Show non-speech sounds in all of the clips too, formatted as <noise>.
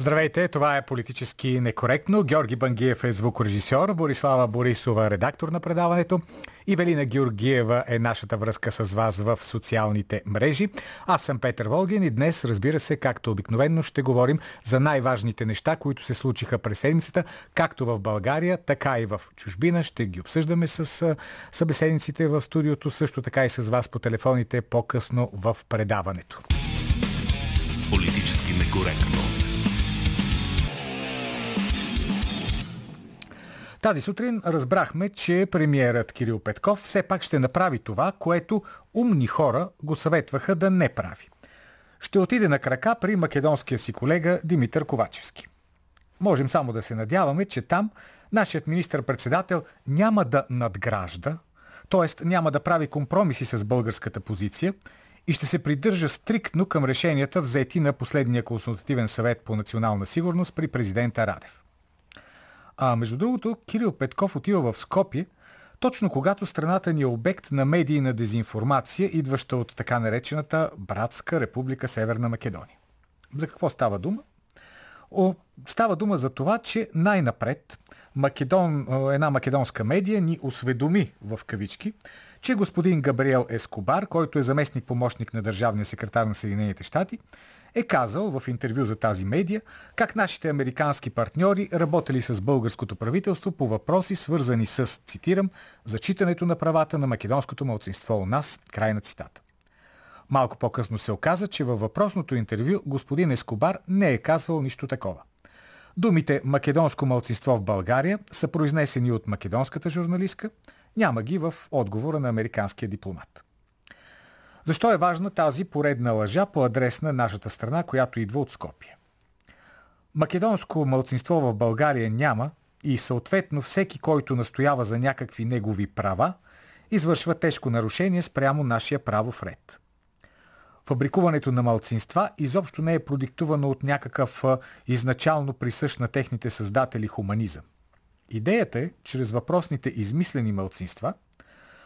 Здравейте, това е политически некоректно. Георги Бангиев е звукорежисьор, Борислава Борисова редактор на предаването. Велина Георгиева е нашата връзка с вас в социалните мрежи. Аз съм Петър Волгин и днес, разбира се, както обикновенно, ще говорим за най-важните неща, които се случиха през седмицата, както в България, така и в чужбина. Ще ги обсъждаме с събеседниците в студиото, също така и с вас по телефоните по-късно в предаването. Политически некоректно. Тази сутрин разбрахме, че премиерът Кирил Петков все пак ще направи това, което умни хора го съветваха да не прави. Ще отиде на крака при македонския си колега Димитър Ковачевски. Можем само да се надяваме, че там нашият министр-председател няма да надгражда, т.е. няма да прави компромиси с българската позиция и ще се придържа стриктно към решенията взети на последния консултативен съвет по национална сигурност при президента Радев. А между другото, Кирил Петков отива в Скопие, точно когато страната ни е обект на медийна дезинформация, идваща от така наречената Братска република Северна Македония. За какво става дума? О, става дума за това, че най-напред Македон, една македонска медия ни осведоми в кавички, че господин Габриел Ескобар, който е заместник помощник на държавния секретар на Съединените щати, е казал в интервю за тази медия как нашите американски партньори работили с българското правителство по въпроси свързани с, цитирам, зачитането на правата на македонското младсинство у нас, край на цитата. Малко по-късно се оказа, че във въпросното интервю господин Ескобар не е казвал нищо такова. Думите «македонско мълцинство в България» са произнесени от македонската журналистка, няма ги в отговора на американския дипломат. Защо е важна тази поредна лъжа по адрес на нашата страна, която идва от Скопие? Македонско мълцинство в България няма и съответно всеки, който настоява за някакви негови права, извършва тежко нарушение спрямо нашия правов ред. Фабрикуването на малцинства изобщо не е продиктувано от някакъв изначално присъщ на техните създатели хуманизъм. Идеята е, чрез въпросните измислени малцинства –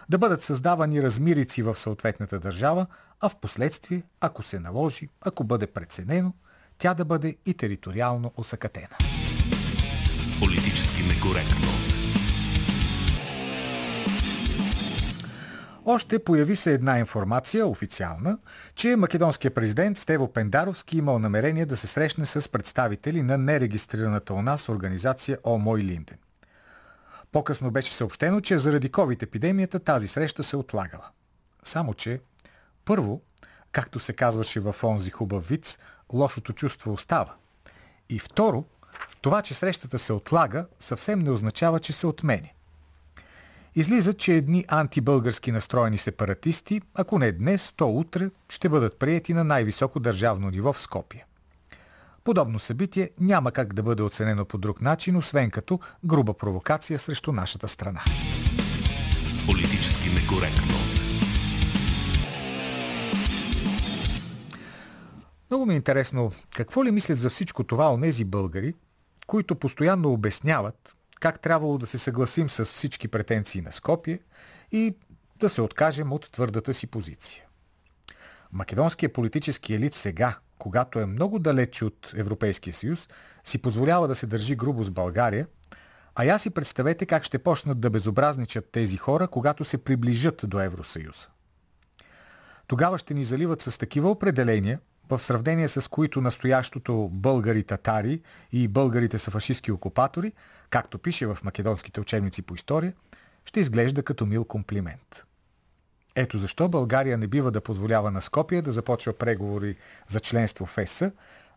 да бъдат създавани размирици в съответната държава, а в последствие, ако се наложи, ако бъде преценено, тя да бъде и териториално осъкатена. Политически некоректно. Още появи се една информация, официална, че македонският президент Стево Пендаровски имал намерение да се срещне с представители на нерегистрираната у нас организация О Мой Линден. По-късно беше съобщено, че заради COVID-епидемията тази среща се отлагала. Само, че първо, както се казваше в онзи хубав виц, лошото чувство остава. И второ, това, че срещата се отлага, съвсем не означава, че се отмене. Излиза, че едни антибългарски настроени сепаратисти, ако не днес, то утре, ще бъдат приети на най-високо държавно ниво в Скопие. Подобно събитие няма как да бъде оценено по друг начин, освен като груба провокация срещу нашата страна. Политически некоректно. Много ми е интересно, какво ли мислят за всичко това о нези българи, които постоянно обясняват как трябвало да се съгласим с всички претенции на Скопие и да се откажем от твърдата си позиция. Македонският политически елит сега, когато е много далеч от Европейския съюз, си позволява да се държи грубо с България, а я си представете как ще почнат да безобразничат тези хора, когато се приближат до Евросъюза. Тогава ще ни заливат с такива определения, в сравнение с които настоящото българи-татари и българите са фашистски окупатори, както пише в македонските учебници по история, ще изглежда като мил комплимент. Ето защо България не бива да позволява на Скопия да започва преговори за членство в ЕС,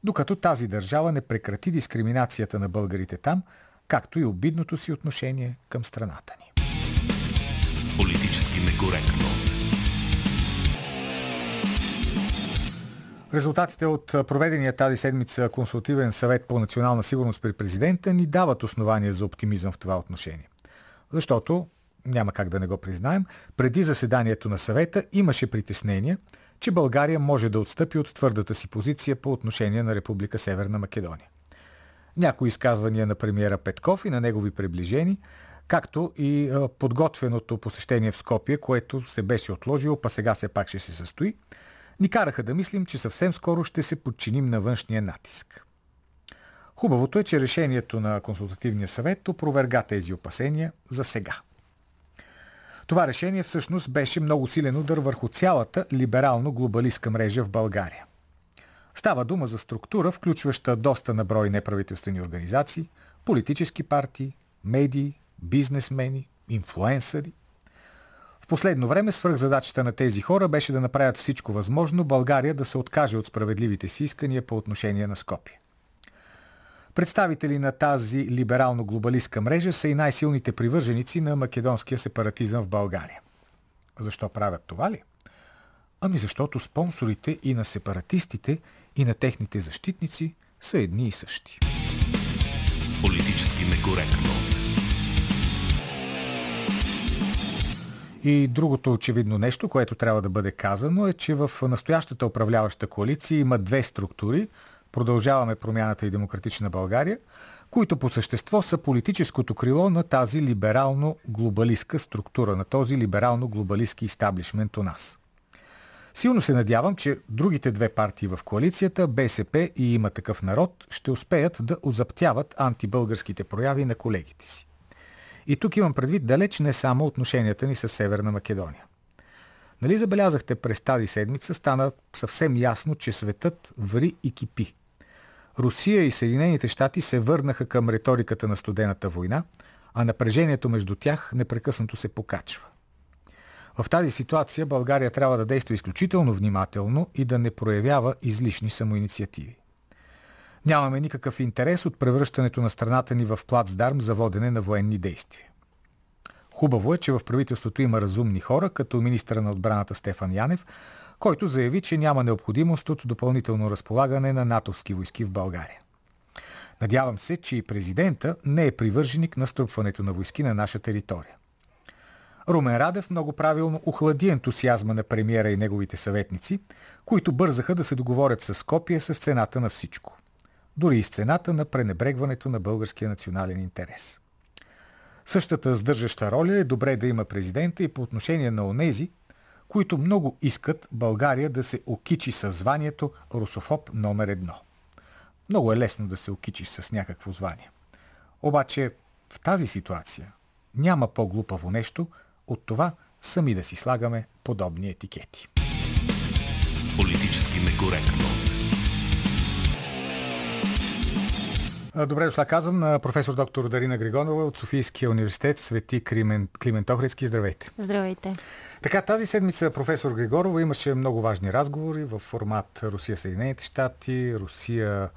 докато тази държава не прекрати дискриминацията на българите там, както и обидното си отношение към страната ни. Политически некоректно. Резултатите от проведения тази седмица консултивен съвет по национална сигурност при президента ни дават основания за оптимизъм в това отношение. Защото няма как да не го признаем, преди заседанието на съвета имаше притеснения, че България може да отстъпи от твърдата си позиция по отношение на Република Северна Македония. Някои изказвания на премиера Петков и на негови приближени, както и подготвеното посещение в Скопие, което се беше отложило, па сега се пак ще се състои, ни караха да мислим, че съвсем скоро ще се подчиним на външния натиск. Хубавото е, че решението на консултативния съвет опроверга тези опасения за сега. Това решение всъщност беше много силен удар върху цялата либерално-глобалистка мрежа в България. Става дума за структура, включваща доста на брой неправителствени организации, политически партии, медии, бизнесмени, инфлуенсъри. В последно време свръхзадачата на тези хора беше да направят всичко възможно България да се откаже от справедливите си искания по отношение на Скопие. Представители на тази либерално-глобалистка мрежа са и най-силните привърженици на македонския сепаратизъм в България. Защо правят това ли? Ами защото спонсорите и на сепаратистите, и на техните защитници са едни и същи. Политически некоректно. И другото очевидно нещо, което трябва да бъде казано е, че в настоящата управляваща коалиция има две структури – Продължаваме промяната и демократична България, които по същество са политическото крило на тази либерално-глобалистка структура, на този либерално-глобалистски истаблишмент у нас. Силно се надявам, че другите две партии в коалицията, БСП и има такъв народ, ще успеят да озаптяват антибългарските прояви на колегите си. И тук имам предвид далеч не само отношенията ни с Северна Македония. Нали забелязахте през тази седмица, стана съвсем ясно, че светът ври и кипи. Русия и Съединените щати се върнаха към риториката на студената война, а напрежението между тях непрекъснато се покачва. В тази ситуация България трябва да действа изключително внимателно и да не проявява излишни самоинициативи. Нямаме никакъв интерес от превръщането на страната ни в плацдарм за водене на военни действия. Хубаво е, че в правителството има разумни хора, като министра на отбраната Стефан Янев, който заяви, че няма необходимост от допълнително разполагане на натовски войски в България. Надявам се, че и президента не е привърженик на стъпването на войски на наша територия. Румен Радев много правилно охлади ентусиазма на премиера и неговите съветници, които бързаха да се договорят с Скопия с цената на всичко. Дори и с цената на пренебрегването на българския национален интерес. Същата сдържаща роля е добре да има президента и по отношение на онези, които много искат България да се окичи със званието русофоб номер едно. Много е лесно да се окичиш с някакво звание. Обаче в тази ситуация няма по-глупаво нещо от това сами да си слагаме подобни етикети. Политически некоректно. Добре дошла, казвам на професор доктор Дарина Григонова от Софийския университет Свети Климент Охридски. Здравейте. Здравейте. Така, тази седмица професор Григорова имаше много важни разговори в формат Русия-Съединените щати, Русия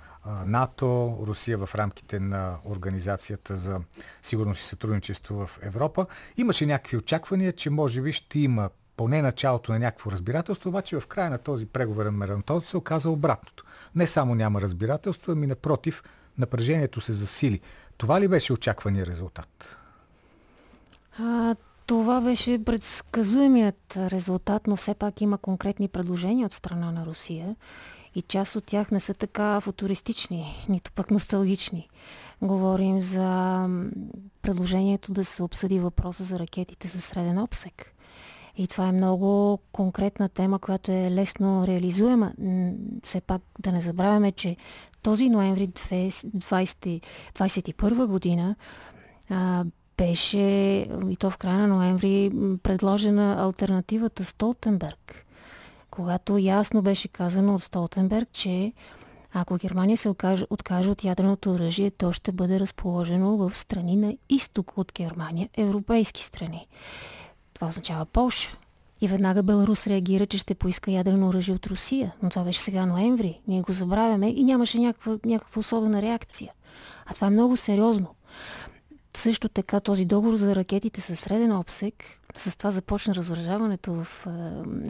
НАТО, Русия в рамките на Организацията за сигурност и сътрудничество в Европа. Имаше някакви очаквания, че може би ще има поне началото на някакво разбирателство, обаче в края на този преговорен маратон се оказа обратното. Не само няма разбирателство, ами напротив, напрежението се засили. Това ли беше очаквания резултат? А, това беше предсказуемият резултат, но все пак има конкретни предложения от страна на Русия и част от тях не са така футуристични, нито пък носталгични. Говорим за предложението да се обсъди въпроса за ракетите за среден обсек. И това е много конкретна тема, която е лесно реализуема. Все пак да не забравяме, че този ноември 2021 година а, беше, и то в края на ноември, предложена альтернативата Столтенберг, когато ясно беше казано от Столтенберг, че ако Германия се окаже, откаже от ядреното оръжие, то ще бъде разположено в страни на изток от Германия, европейски страни. Това означава Полша. И веднага Беларус реагира, че ще поиска ядрено оръжие от Русия. Но това беше сега ноември. Ние го забравяме и нямаше някаква, някаква особена реакция. А това е много сериозно. Също така този договор за ракетите със среден обсек, с това започна разоръжаването в е,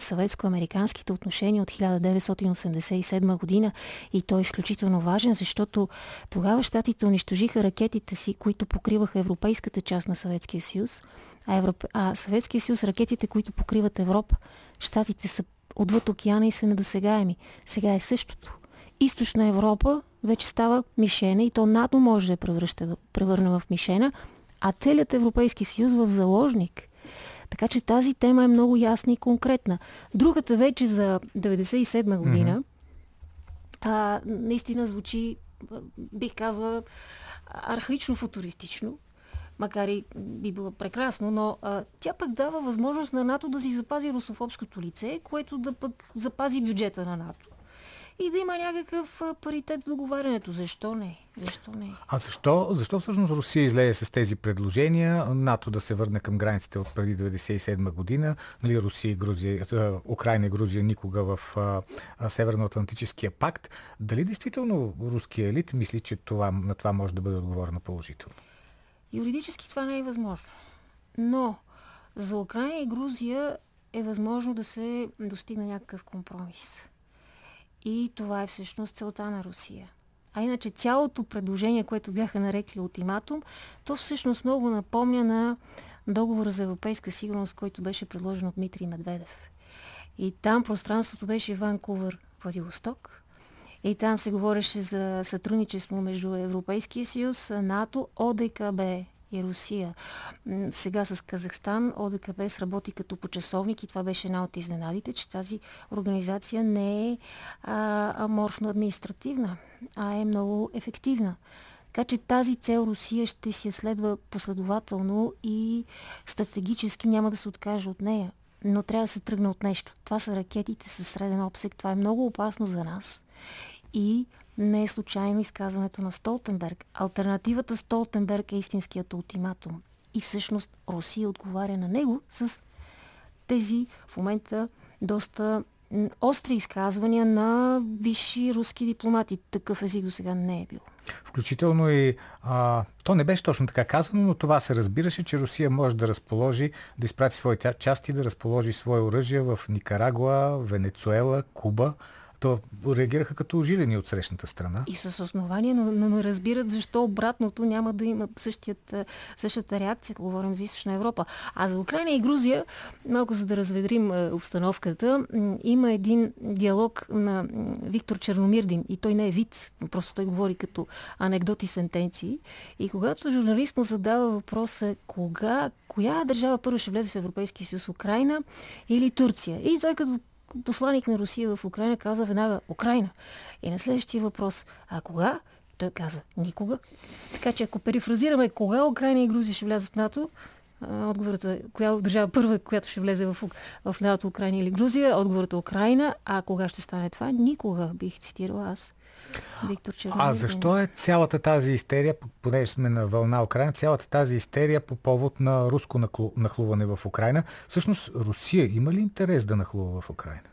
съветско-американските отношения от 1987 година и той е изключително важен, защото тогава щатите унищожиха ракетите си, които покриваха европейската част на Съветския съюз, а, Европ... а Съветския съюз ракетите, които покриват Европа, щатите са отвъд океана и са недосегаеми. Сега е същото. Източна Европа вече става мишена и то НАТО може да я превръща, превърне в мишена, а целият Европейски съюз в заложник. Така че тази тема е много ясна и конкретна. Другата вече за 97 година mm-hmm. а, наистина звучи, бих казала, архаично футуристично, макар и би било прекрасно, но а, тя пък дава възможност на НАТО да си запази русофобското лице, което да пък запази бюджета на НАТО и да има някакъв паритет в договарянето. Защо не? Защо не? А защо, защо всъщност Русия излезе с тези предложения? НАТО да се върне към границите от преди 1997 година. Нали, Русия и Грузия, Украина и Грузия никога в Северноатлантическия пакт. Дали действително руския елит мисли, че това, на това може да бъде отговорено положително? Юридически това не е възможно. Но за Украина и Грузия е възможно да се достигне някакъв компромис. И това е всъщност целта на Русия. А иначе цялото предложение, което бяха нарекли ултиматум, то всъщност много напомня на договора за европейска сигурност, който беше предложен от Дмитрий Медведев. И там пространството беше Ванкувър, Владивосток. И там се говореше за сътрудничество между Европейския съюз, НАТО, ОДКБ, и Русия. Сега с Казахстан ОДКБ сработи като почасовник и това беше една от изненадите, че тази организация не е а, аморфно административна, а е много ефективна. Така че тази цел Русия ще си я следва последователно и стратегически няма да се откаже от нея. Но трябва да се тръгне от нещо. Това са ракетите със среден обсек. Това е много опасно за нас. И не е случайно изказването на Столтенберг. Альтернативата Столтенберг е истинският ултиматум. И всъщност Русия отговаря на него с тези в момента доста остри изказвания на висши руски дипломати. Такъв език до сега не е бил. Включително и а, то не беше точно така казано, но това се разбираше, че Русия може да разположи, да изпрати своите части, да разположи свое оръжие в Никарагуа, Венецуела, Куба то реагираха като жилени от срещната страна. И с основание, но, но не разбират защо обратното няма да има същият, същата реакция, ако говорим за Източна Европа. А за Украина и Грузия, малко за да разведрим обстановката, има един диалог на Виктор Черномирдин и той не е вид, просто той говори като анекдоти сентенции. И когато журналист му задава въпроса кога, коя държава първо ще влезе в Европейския съюз, Украина или Турция? И той като посланник на Русия в Украина каза веднага Украина. И на следващия въпрос, а кога? Той каза никога. Така че ако перифразираме кога Украина и Грузия ще влязат в НАТО, отговорът е коя държава първа, която ще влезе в, в НАТО, Украина или Грузия, отговорът е Украина, а кога ще стане това? Никога бих цитирала аз. Виктор Чернов. А защо е цялата тази истерия, понеже сме на вълна Украина, цялата тази истерия по повод на руско нахлуване в Украина? Всъщност Русия има ли интерес да нахлува в Украина?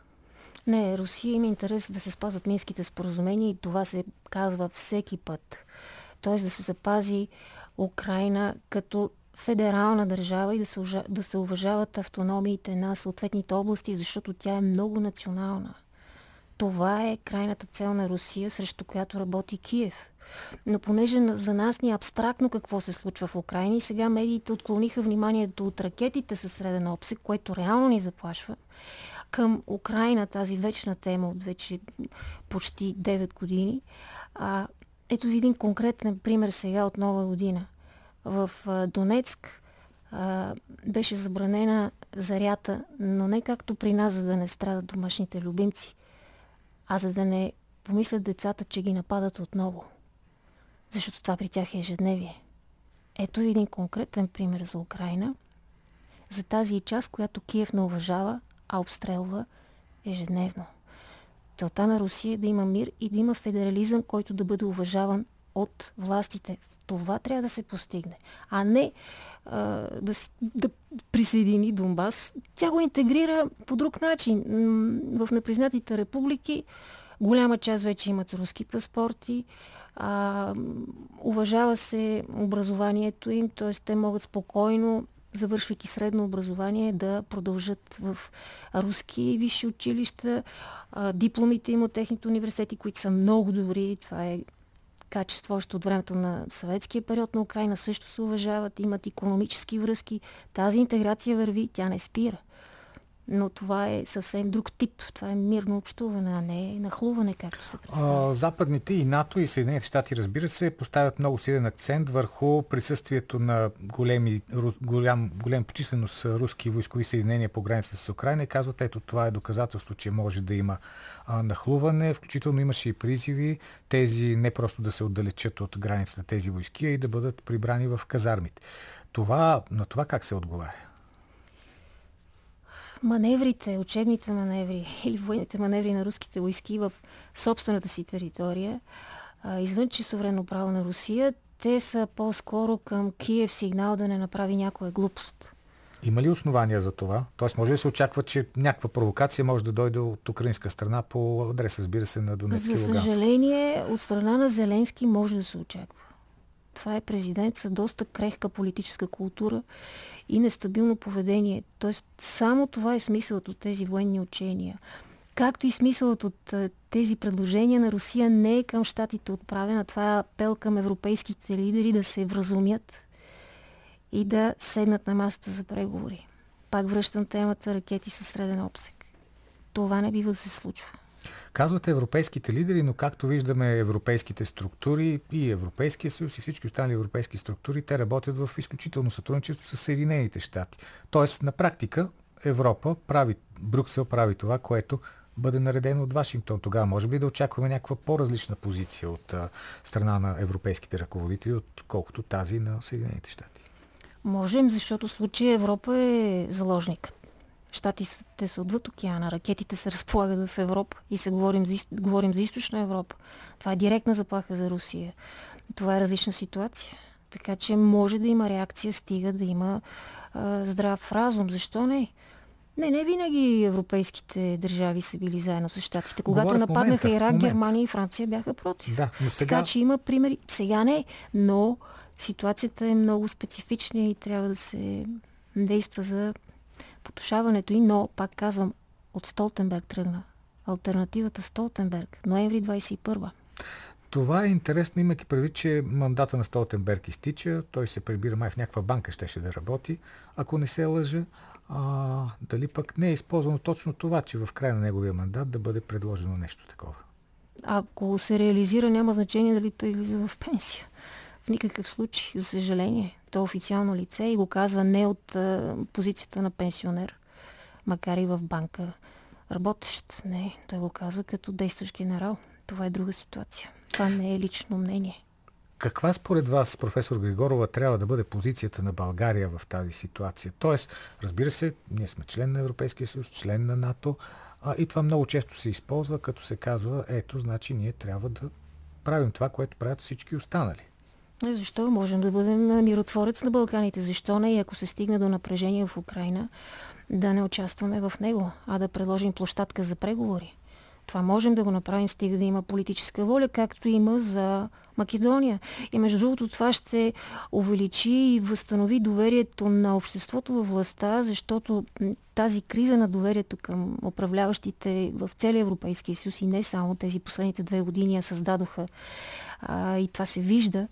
Не, Русия има интерес да се спазват минските споразумения и това се казва всеки път. Тоест да се запази Украина като федерална държава и да се, да се уважават автономиите на съответните области, защото тя е много национална. Това е крайната цел на Русия, срещу която работи Киев. Но понеже за нас ни е абстрактно какво се случва в Украина и сега медиите отклониха вниманието от ракетите със среден обсек, което реално ни заплашва, към Украина, тази вечна тема от вече почти 9 години. А, ето ви един конкретен пример сега от нова година. В а, Донецк а, беше забранена зарята, но не както при нас, за да не страдат домашните любимци, а за да не помислят децата, че ги нападат отново. Защото това при тях е ежедневие. Ето един конкретен пример за Украина, за тази част, която Киев не уважава, а обстрелва ежедневно. Целта на Русия е да има мир и да има федерализъм, който да бъде уважаван от властите. Това трябва да се постигне, а не а, да, да присъедини Донбас. Тя го интегрира по друг начин. В непризнатите републики голяма част вече имат руски паспорти. А, уважава се образованието им, т.е. те могат спокойно завършвайки средно образование, да продължат в руски висши училища. Дипломите им от техните университети, които са много добри, това е качество още от времето на съветския период на Украина, също се уважават, имат економически връзки. Тази интеграция върви, тя не спира но това е съвсем друг тип. Това е мирно общуване, а не нахлуване, както се представя. Западните и НАТО и Съединените щати, разбира се, поставят много силен акцент върху присъствието на големи, голям, голям почисленост руски войскови съединения по границата с Украина и казват, ето това е доказателство, че може да има а, нахлуване. Включително имаше и призиви тези не просто да се отдалечат от границата тези войски, а и да бъдат прибрани в казармите. Това, на това как се отговаря? Маневрите, учебните маневри <laughs> или военните маневри на руските войски в собствената си територия, извън часоврено право на Русия, те са по-скоро към Киев сигнал да не направи някоя глупост. Има ли основания за това? Тоест може да се очаква, че някаква провокация може да дойде от украинска страна по адрес, разбира се, на Донецк и За съжаление, от страна на Зеленски може да се очаква. Това е президент с доста крехка политическа култура и нестабилно поведение. Тоест, само това е смисълът от тези военни учения. Както и смисълът от тези предложения на Русия не е към щатите отправена. Това е апел към европейските лидери да се вразумят и да седнат на масата за преговори. Пак връщам темата ракети със среден обсек. Това не бива да се случва. Казвате европейските лидери, но както виждаме европейските структури и Европейския съюз и всички останали европейски структури, те работят в изключително сътрудничество с Съединените щати. Тоест, на практика Европа прави, Брюксел прави това, което бъде наредено от Вашингтон. Тогава може би да очакваме някаква по-различна позиция от а, страна на европейските ръководители, отколкото тази на Съединените щати. Можем, защото в случая Европа е заложникът. Штатите са отвъд океана, ракетите се разполагат в Европа и се говорим за, говорим за източна Европа. Това е директна заплаха за Русия. Това е различна ситуация. Така че може да има реакция, стига да има а, здрав разум. Защо не? Не, не винаги европейските държави са били заедно с щатите. Когато Говоря нападнаха Ирак, Германия и Франция бяха против. Да, но сега... Така че има примери. Сега не, но ситуацията е много специфична и трябва да се действа за потушаването и, но, пак казвам, от Столтенберг тръгна. Альтернативата Столтенберг, ноември 21 това е интересно, имайки предвид, че мандата на Столтенберг изтича, той се прибира май в някаква банка, щеше да работи, ако не се лъжа. А, дали пък не е използвано точно това, че в края на неговия мандат да бъде предложено нещо такова? Ако се реализира, няма значение дали той излиза в пенсия. Никакъв случай, за съжаление. То е официално лице и го казва не от а, позицията на пенсионер, макар и в банка работещ. Не, той го казва като действащ генерал. Това е друга ситуация. Това не е лично мнение. Каква според вас, професор Григорова, трябва да бъде позицията на България в тази ситуация? Тоест, разбира се, ние сме член на Европейския съюз, член на НАТО, а, и това много често се използва, като се казва, ето, значи ние трябва да правим това, което правят всички останали. Е, защо можем да бъдем миротворец на Балканите? Защо не? И ако се стигне до напрежение в Украина, да не участваме в него, а да предложим площадка за преговори. Това можем да го направим, стига да има политическа воля, както има за Македония. И между другото това ще увеличи и възстанови доверието на обществото във властта, защото тази криза на доверието към управляващите в целия Европейския съюз и не само тези последните две години я създадоха а, и това се вижда,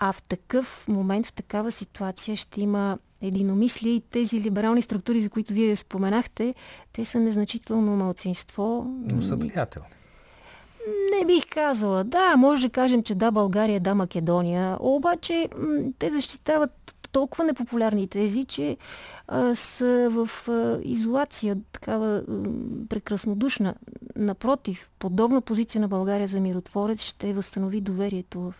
а в такъв момент, в такава ситуация ще има единомислие и тези либерални структури, за които вие споменахте, те са незначително малцинство. Но са влиятел. Не бих казала. Да, може да кажем, че да, България, да, Македония. Обаче те защитават толкова непопулярни тези, че а, са в а, изолация, такава а, прекраснодушна. Напротив, подобна позиция на България за миротворец ще възстанови доверието в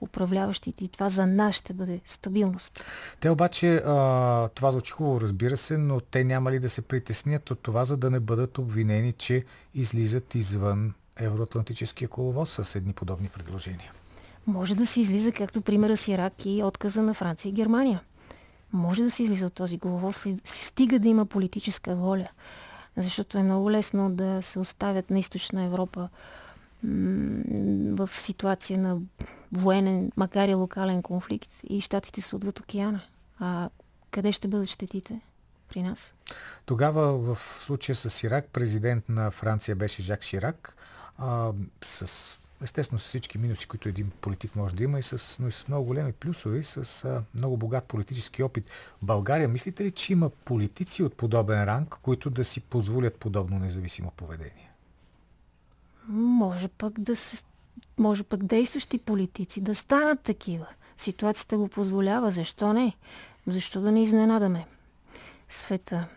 управляващите и това за нас ще бъде стабилност. Те обаче, а, това звучи хубаво, разбира се, но те няма ли да се притеснят от това, за да не бъдат обвинени, че излизат извън евроатлантическия коловоз с едни подобни предложения? Може да се излиза, както примера с Ирак и отказа на Франция и Германия. Може да се излиза от този головоз, стига да има политическа воля. Защото е много лесно да се оставят на източна Европа в ситуация на военен, макар и локален конфликт и щатите са отвъд океана. А къде ще бъдат щетите? При нас. Тогава в случая с Ирак президент на Франция беше Жак Ширак, а, с естествено с всички минуси, които един политик може да има, и с, но и с много големи плюсове, и с а, много богат политически опит. България, мислите ли, че има политици от подобен ранг, които да си позволят подобно независимо поведение? Може пък да се може пък действащи политици да станат такива. Ситуацията го позволява. Защо не? Защо да не изненадаме света?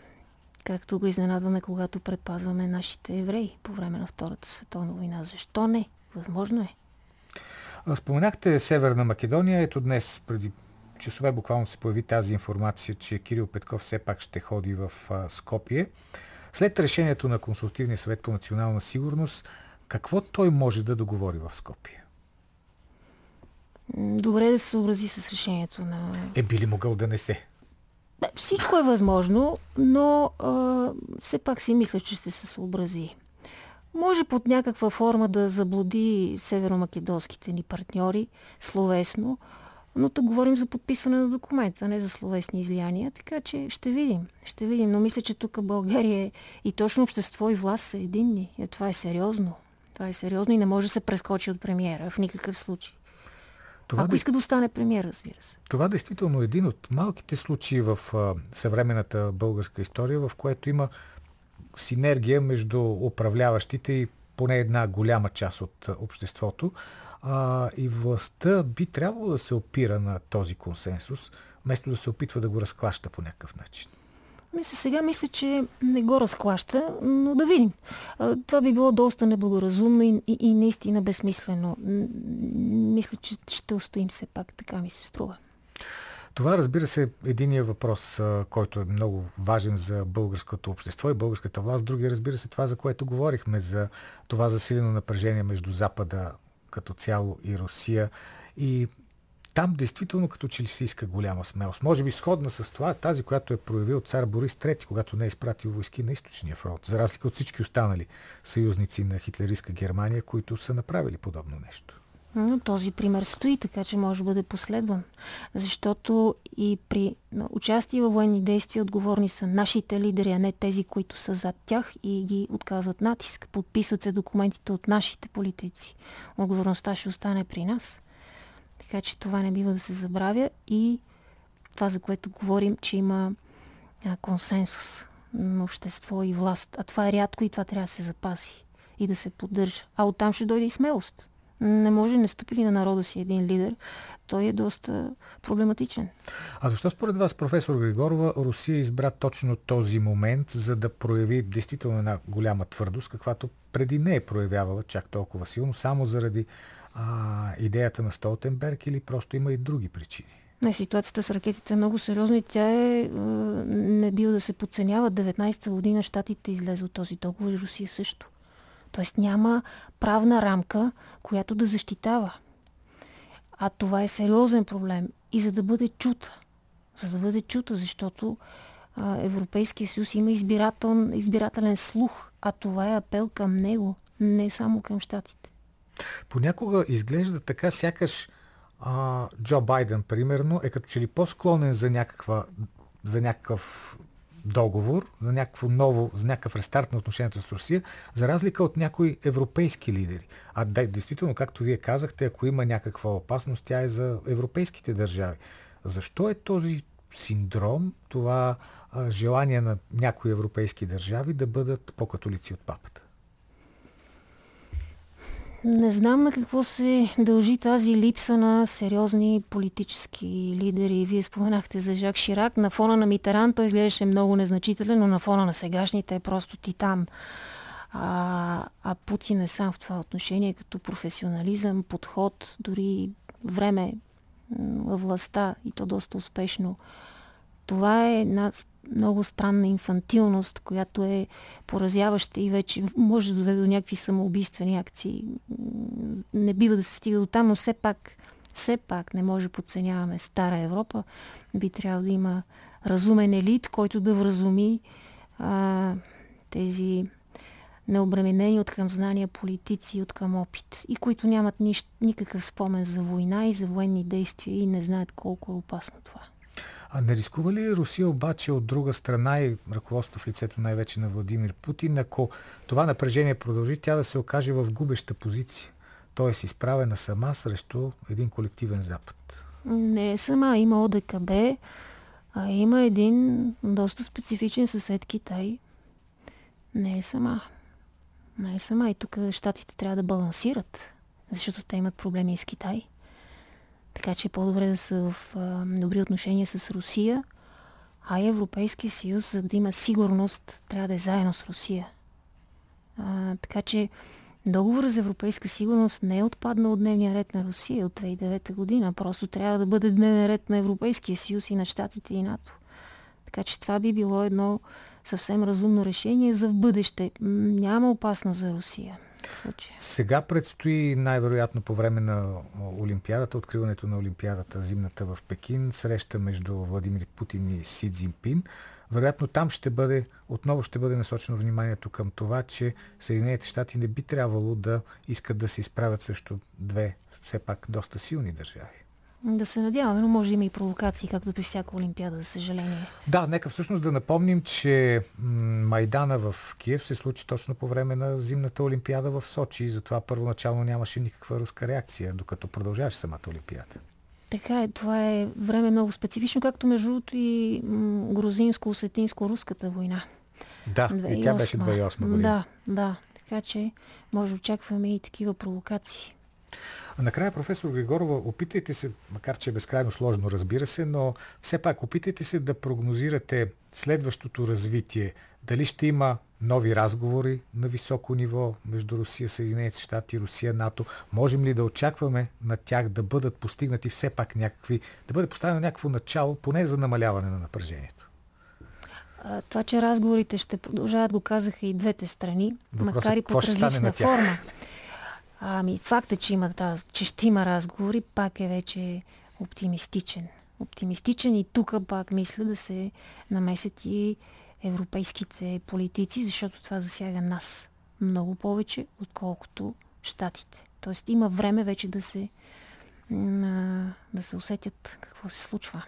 Както го изненадваме, когато предпазваме нашите евреи по време на Втората световна война. Защо не? Възможно е. Споменахте Северна Македония. Ето днес, преди часове буквално се появи тази информация, че Кирил Петков все пак ще ходи в Скопие. След решението на Консултивния съвет по национална сигурност, какво той може да договори в Скопие? Добре да се съобрази с решението на... Е, би ли могъл да не се? Всичко е възможно, но а, все пак си мисля, че ще се съобрази. Може под някаква форма да заблуди северомакедонските ни партньори словесно, но тук говорим за подписване на документа, а не за словесни излияния, така че ще видим. Ще видим, но мисля, че тук България е и точно общество и власт са единни. И това е сериозно. Това е сериозно и не може да се прескочи от премиера в никакъв случай. Това Ако иска да остане премиер, разбира се. Това действително е един от малките случаи в а, съвременната българска история, в което има синергия между управляващите и поне една голяма част от обществото. А, и властта би трябвало да се опира на този консенсус, вместо да се опитва да го разклаща по някакъв начин. Мисля, сега мисля, че не го разклаща, но да видим. Това би било доста неблагоразумно и, и, и наистина безсмислено. Мисля, че ще устоим все пак, така ми се струва. Това, разбира се, е единия въпрос, който е много важен за българското общество и българската власт. Другия, разбира се, това, за което говорихме, за това засилено напрежение между Запада като цяло и Русия. И там действително като че ли се иска голяма смелост. Може би сходна с това, тази, която е проявил цар Борис III, когато не е изпратил войски на източния фронт, за разлика от всички останали съюзници на хитлеристка Германия, които са направили подобно нещо. Този пример стои, така че може да бъде последван. Защото и при участие във военни действия отговорни са нашите лидери, а не тези, които са зад тях и ги отказват натиск. Подписват се документите от нашите политици. Отговорността ще остане при нас. Така че това не бива да се забравя и това, за което говорим, че има консенсус на общество и власт. А това е рядко и това трябва да се запаси и да се поддържа. А оттам ще дойде и смелост. Не може, не стъпи ли на народа си един лидер, той е доста проблематичен. А защо според вас, професор Григорова, Русия избра точно този момент, за да прояви действително една голяма твърдост, каквато преди не е проявявала чак толкова силно, само заради а, идеята на Столтенберг или просто има и други причини? Не, ситуацията с ракетите е много сериозна и тя е, е не бива да се подценява. 19-та година щатите излезе от този договор и Русия също. Тоест няма правна рамка, която да защитава. А това е сериозен проблем. И за да бъде чута, за да бъде чута, защото а, Европейския съюз има избирател, избирателен слух, а това е апел към него, не само към щатите. Понякога изглежда така, сякаш а, Джо Байден, примерно, е като че ли по-склонен за, някаква, за някакъв договор, за някакво ново, за някакъв рестарт на отношението с Русия, за разлика от някои европейски лидери. А да, действително, както вие казахте, ако има някаква опасност, тя е за европейските държави. Защо е този синдром, това а, желание на някои европейски държави да бъдат по-католици от папата? Не знам на какво се дължи тази липса на сериозни политически лидери. Вие споменахте за Жак Ширак. На фона на Митеран той изглеждаше много незначителен, но на фона на сегашните е просто титан. А, а Путин е сам в това отношение като професионализъм, подход, дори време във властта и то доста успешно. Това е една много странна инфантилност, която е поразяваща и вече може да доведе до някакви самоубийствени акции. Не бива да се стига до там, но все пак, все пак не може да подценяваме Стара Европа. Би трябвало да има разумен елит, който да вразуми а, тези необременени от към знания политици и от към опит и които нямат нищ, никакъв спомен за война и за военни действия и не знаят колко е опасно това. А не рискува ли Русия обаче от друга страна и ръководство в лицето най-вече на Владимир Путин, ако това напрежение продължи, тя да се окаже в губеща позиция? Т.е. изправена сама срещу един колективен Запад. Не е сама. Има ОДКБ, а има един доста специфичен съсед Китай. Не е сама. Не е сама. И тук щатите трябва да балансират, защото те имат проблеми с Китай. Така че е по-добре да са в а, добри отношения с Русия, а и Европейския съюз, за да има сигурност, трябва да е заедно с Русия. А, така че Договор за европейска сигурност не е отпаднал от дневния ред на Русия от 2009 година. Просто трябва да бъде дневен ред на Европейския съюз и на Штатите и НАТО. Така че това би било едно съвсем разумно решение за в бъдеще. Няма опасност за Русия. Сега предстои най-вероятно по време на Олимпиадата, откриването на Олимпиадата зимната в Пекин, среща между Владимир Путин и Си Цзинпин. Вероятно там ще бъде, отново ще бъде насочено вниманието към това, че Съединените щати не би трябвало да искат да се изправят срещу две все пак доста силни държави. Да се надяваме, но може да има и провокации, както при всяка Олимпиада, за съжаление. Да, нека всъщност да напомним, че Майдана в Киев се случи точно по време на зимната Олимпиада в Сочи и затова първоначално нямаше никаква руска реакция, докато продължаваше самата Олимпиада. Така е, това е време много специфично, както между другото и грузинско-осетинско-руската война. Да, 2008. и тя беше 2008 година. Да, да. Така че може да очакваме и такива провокации. А накрая, професор Григорова, опитайте се, макар че е безкрайно сложно, разбира се, но все пак опитайте се да прогнозирате следващото развитие. Дали ще има нови разговори на високо ниво между Русия, Съединените щати, Русия, НАТО. Можем ли да очакваме на тях да бъдат постигнати все пак някакви, да бъде поставено някакво начало, поне за намаляване на напрежението? Това, че разговорите ще продължават, го казаха и двете страни, Въпросът, макар и под различна форма. Ами, факта, че, има, че ще има разговори, пак е вече оптимистичен. Оптимистичен и тук пак мисля да се намесят и европейските политици, защото това засяга нас много повече, отколкото щатите. Тоест има време вече да се, да се усетят какво се случва.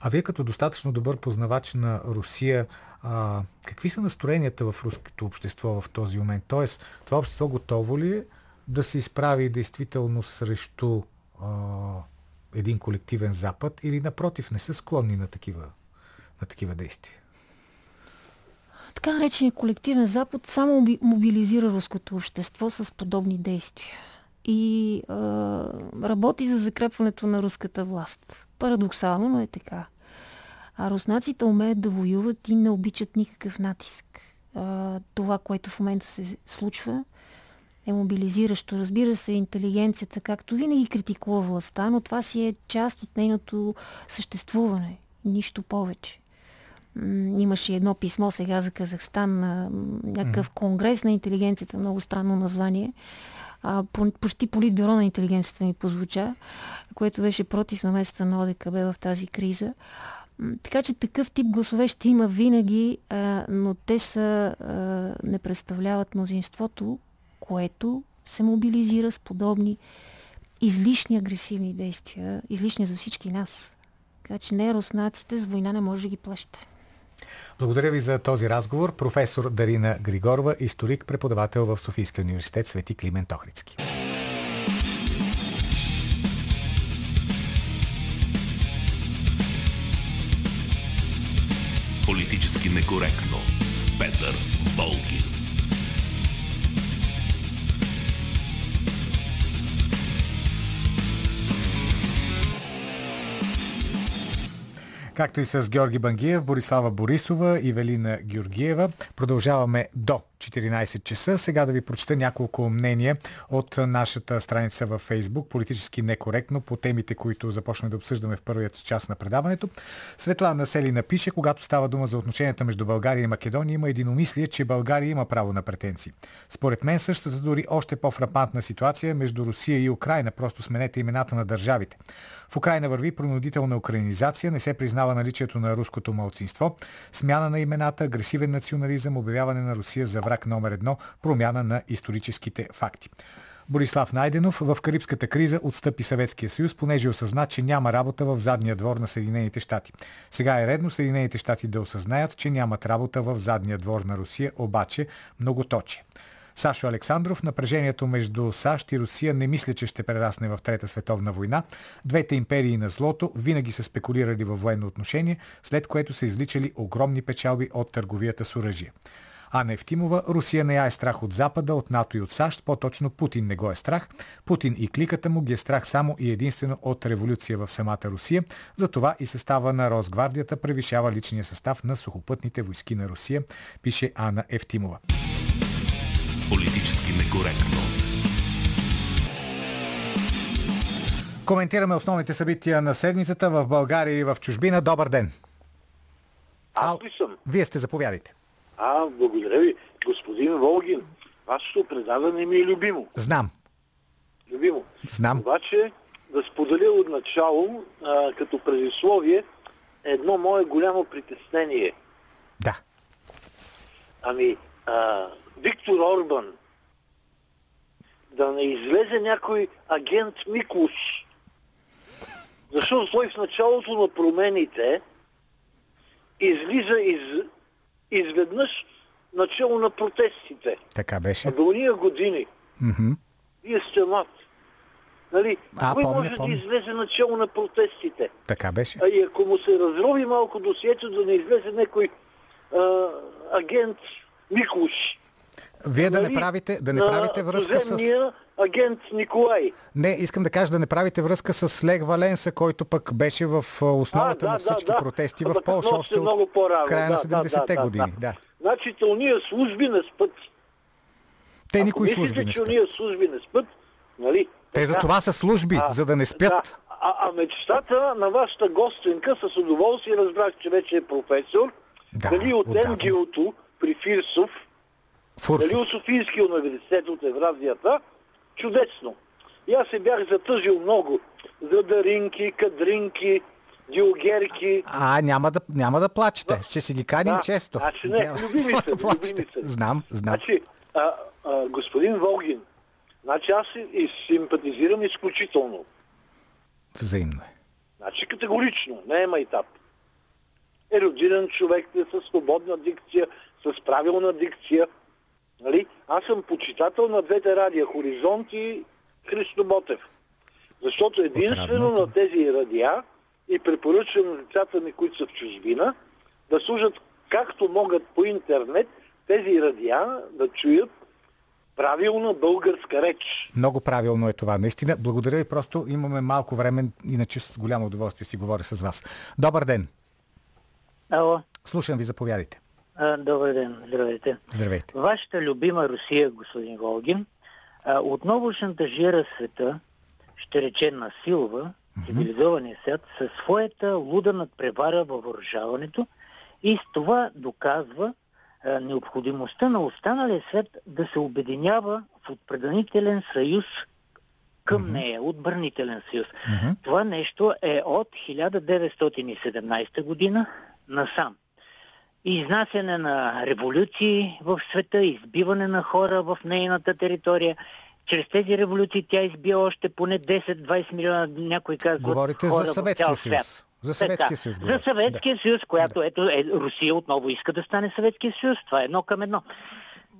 А вие като достатъчно добър познавач на Русия, а, какви са настроенията в руското общество в този момент? Тоест, това общество готово ли е да се изправи действително срещу а, един колективен Запад или напротив не са склонни на такива, на такива действия? Така наречения колективен Запад само мобилизира руското общество с подобни действия и а, работи за закрепването на руската власт. Парадоксално, но е така. А руснаците умеят да воюват и не обичат никакъв натиск. А, това, което в момента се случва, е мобилизиращо. Разбира се, интелигенцията, както винаги критикува властта, но това си е част от нейното съществуване. Нищо повече. Имаше едно писмо сега за Казахстан на някакъв конгрес на интелигенцията, много странно название. А, по, почти политбюро на интелигенцията ми позвуча, което беше против намесата на ОДКБ в тази криза. Така че такъв тип гласове ще има винаги, а, но те са, а, не представляват мнозинството, което се мобилизира с подобни излишни агресивни действия, излишни за всички нас. Така че не руснаците с война не може да ги плащате. Благодаря ви за този разговор. Професор Дарина Григорова, историк, преподавател в Софийския университет Свети Климент Охридски. Политически некоректно с Петър Волгин. Както и с Георги Бангиев, Борислава Борисова и Велина Георгиева. Продължаваме до 14 часа. Сега да ви прочета няколко мнения от нашата страница във Фейсбук, политически некоректно, по темите, които започнем да обсъждаме в първият част на предаването. Светлана Сели напише, когато става дума за отношенията между България и Македония, има единомислие, че България има право на претенции. Според мен същата дори още по-фрапантна ситуация между Русия и Украина. Просто сменете имената на държавите. В Украина върви принудителна украинизация, не се признава наличието на руското малцинство, смяна на имената, агресивен национализъм, обявяване на Русия за враг брак номер едно – промяна на историческите факти. Борислав Найденов в Карибската криза отстъпи Съветския съюз, понеже осъзна, че няма работа в задния двор на Съединените щати. Сега е редно Съединените щати да осъзнаят, че нямат работа в задния двор на Русия, обаче много точе. Сашо Александров, напрежението между САЩ и Русия не мисля, че ще прерасне в Трета световна война. Двете империи на злото винаги са спекулирали във военно отношение, след което са извличали огромни печалби от търговията с оръжие. Ана Евтимова, Русия не я е страх от Запада, от НАТО и от САЩ, по-точно Путин не го е страх. Путин и кликата му ги е страх само и единствено от революция в самата Русия. Затова и състава на Росгвардията превишава личния състав на сухопътните войски на Русия, пише Ана Евтимова. Политически некоректно. Коментираме основните събития на седмицата в България и в чужбина. Добър ден! Аз ли съм? Вие сте, заповядайте. А, благодаря ви. Господин Волгин, вашето предаване ми е любимо. Знам. Любимо. Знам. Обаче, да споделя от начало, а, като предисловие, едно мое голямо притеснение. Да. Ами, а, Виктор Орбан, да не излезе някой агент Миклуш. Защото той в началото на промените излиза из, изведнъж начало на протестите. Така беше. А до уния години. Мгм. Вие сте млад. Нали? А, Кой помня, може помня. да излезе начало на протестите? Така беше. А и ако му се разрови малко досието, да не излезе някой а, агент Миклуш. Вие да не Нали? правите, да не правите връзка с... агент Николай. Не, искам да кажа да не правите връзка с Лег Валенса, който пък беше в основата А, на да, всички да, протести в Польша още много по-рано. края на Да, да, 70-те да, години. Да. Значи, уния служби не спът. Те Ако мислите, служби не че спят. уния служби не спът, нали? Те за това са служби, А, за да не спят. Да. А, а мечтата на вашата гостенка с удоволствие разбрах, че вече е професор. Да, дали от отдавна. МГУ-то при Фирсов, Фурсов. дали от Софийския университет от Евразията. Чудесно. И аз се бях затъжил много за даринки, кадринки, диогерки. А, няма да, няма да плачете. Ще си ги каним Да, често. значи не, Няма любими да плачете. любими са. Знам, знам. Значи, а, а, господин Волгин, значи аз и, и симпатизирам изключително. Взаимно е. Значи категорично, не е майтап. Еродиран човек е със свободна дикция, с правилна дикция. Нали? Аз съм почитател на двете радия, Хоризонт и Христо Ботев. Защото единствено на тези радиа и препоръчвам на децата ми, които са в чужбина, да служат както могат по интернет тези радиа да чуят правилна българска реч. Много правилно е това. Наистина, благодаря ви. Просто имаме малко време, иначе с голямо удоволствие си говоря с вас. Добър ден. Ало, Слушам ви, заповядайте. Добър ден, здравейте. Здравейте. Вашата любима Русия, господин Волгин, отново шантажира света, ще рече насилва, цивилизования свят, със своята луда надпревара във въоръжаването и с това доказва а, необходимостта на останалия свят да се обединява в отпреданителен съюз към нея, отбранителен съюз. Мгм. Това нещо е от 1917 година насам. Изнасяне на революции в света, избиване на хора в нейната територия. Чрез тези революции тя избива още поне 10-20 милиона, някой казва, Говорите хора за Съветския съюз. За Съветския съюз. За. Съветския съюз, която ето е, Русия отново иска да стане Съветския съюз. Това е едно към едно.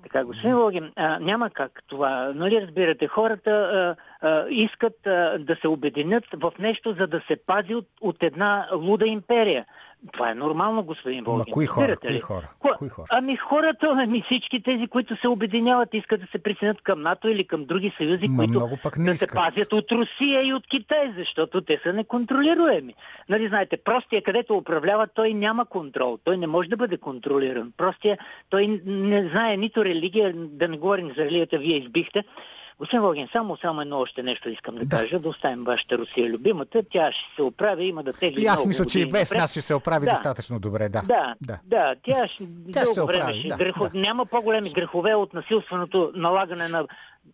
Така, господин Логин, а, няма как това. Нали разбирате, хората а, а, искат а, да се обединят в нещо, за да се пази от, от една луда империя. Това е нормално, господин Ма Волгин. кои хора? Кои хора? Ко- Кои хора? Ами хората, ами всички тези, които се обединяват, искат да се присъединят към НАТО или към други съюзи, Ма които много пък не да се искат. пазят от Русия и от Китай, защото те са неконтролируеми. Нали знаете, простия, където управлява, той няма контрол. Той не може да бъде контролиран. Простия, той не знае нито религия, да не говорим за религията, вие избихте. Господин Волгин, само, само едно още нещо искам да, Да. кажа. Да оставим вашата Русия любимата. Тя ще се оправи, има да тегли И аз мисля, че и без нас ще се оправи Да. достатъчно добре. Да. Да, да. да, тя, ще, Тя ще се оправи, ще да, грехо... да. Няма по-големи грехове от насилственото налагане на,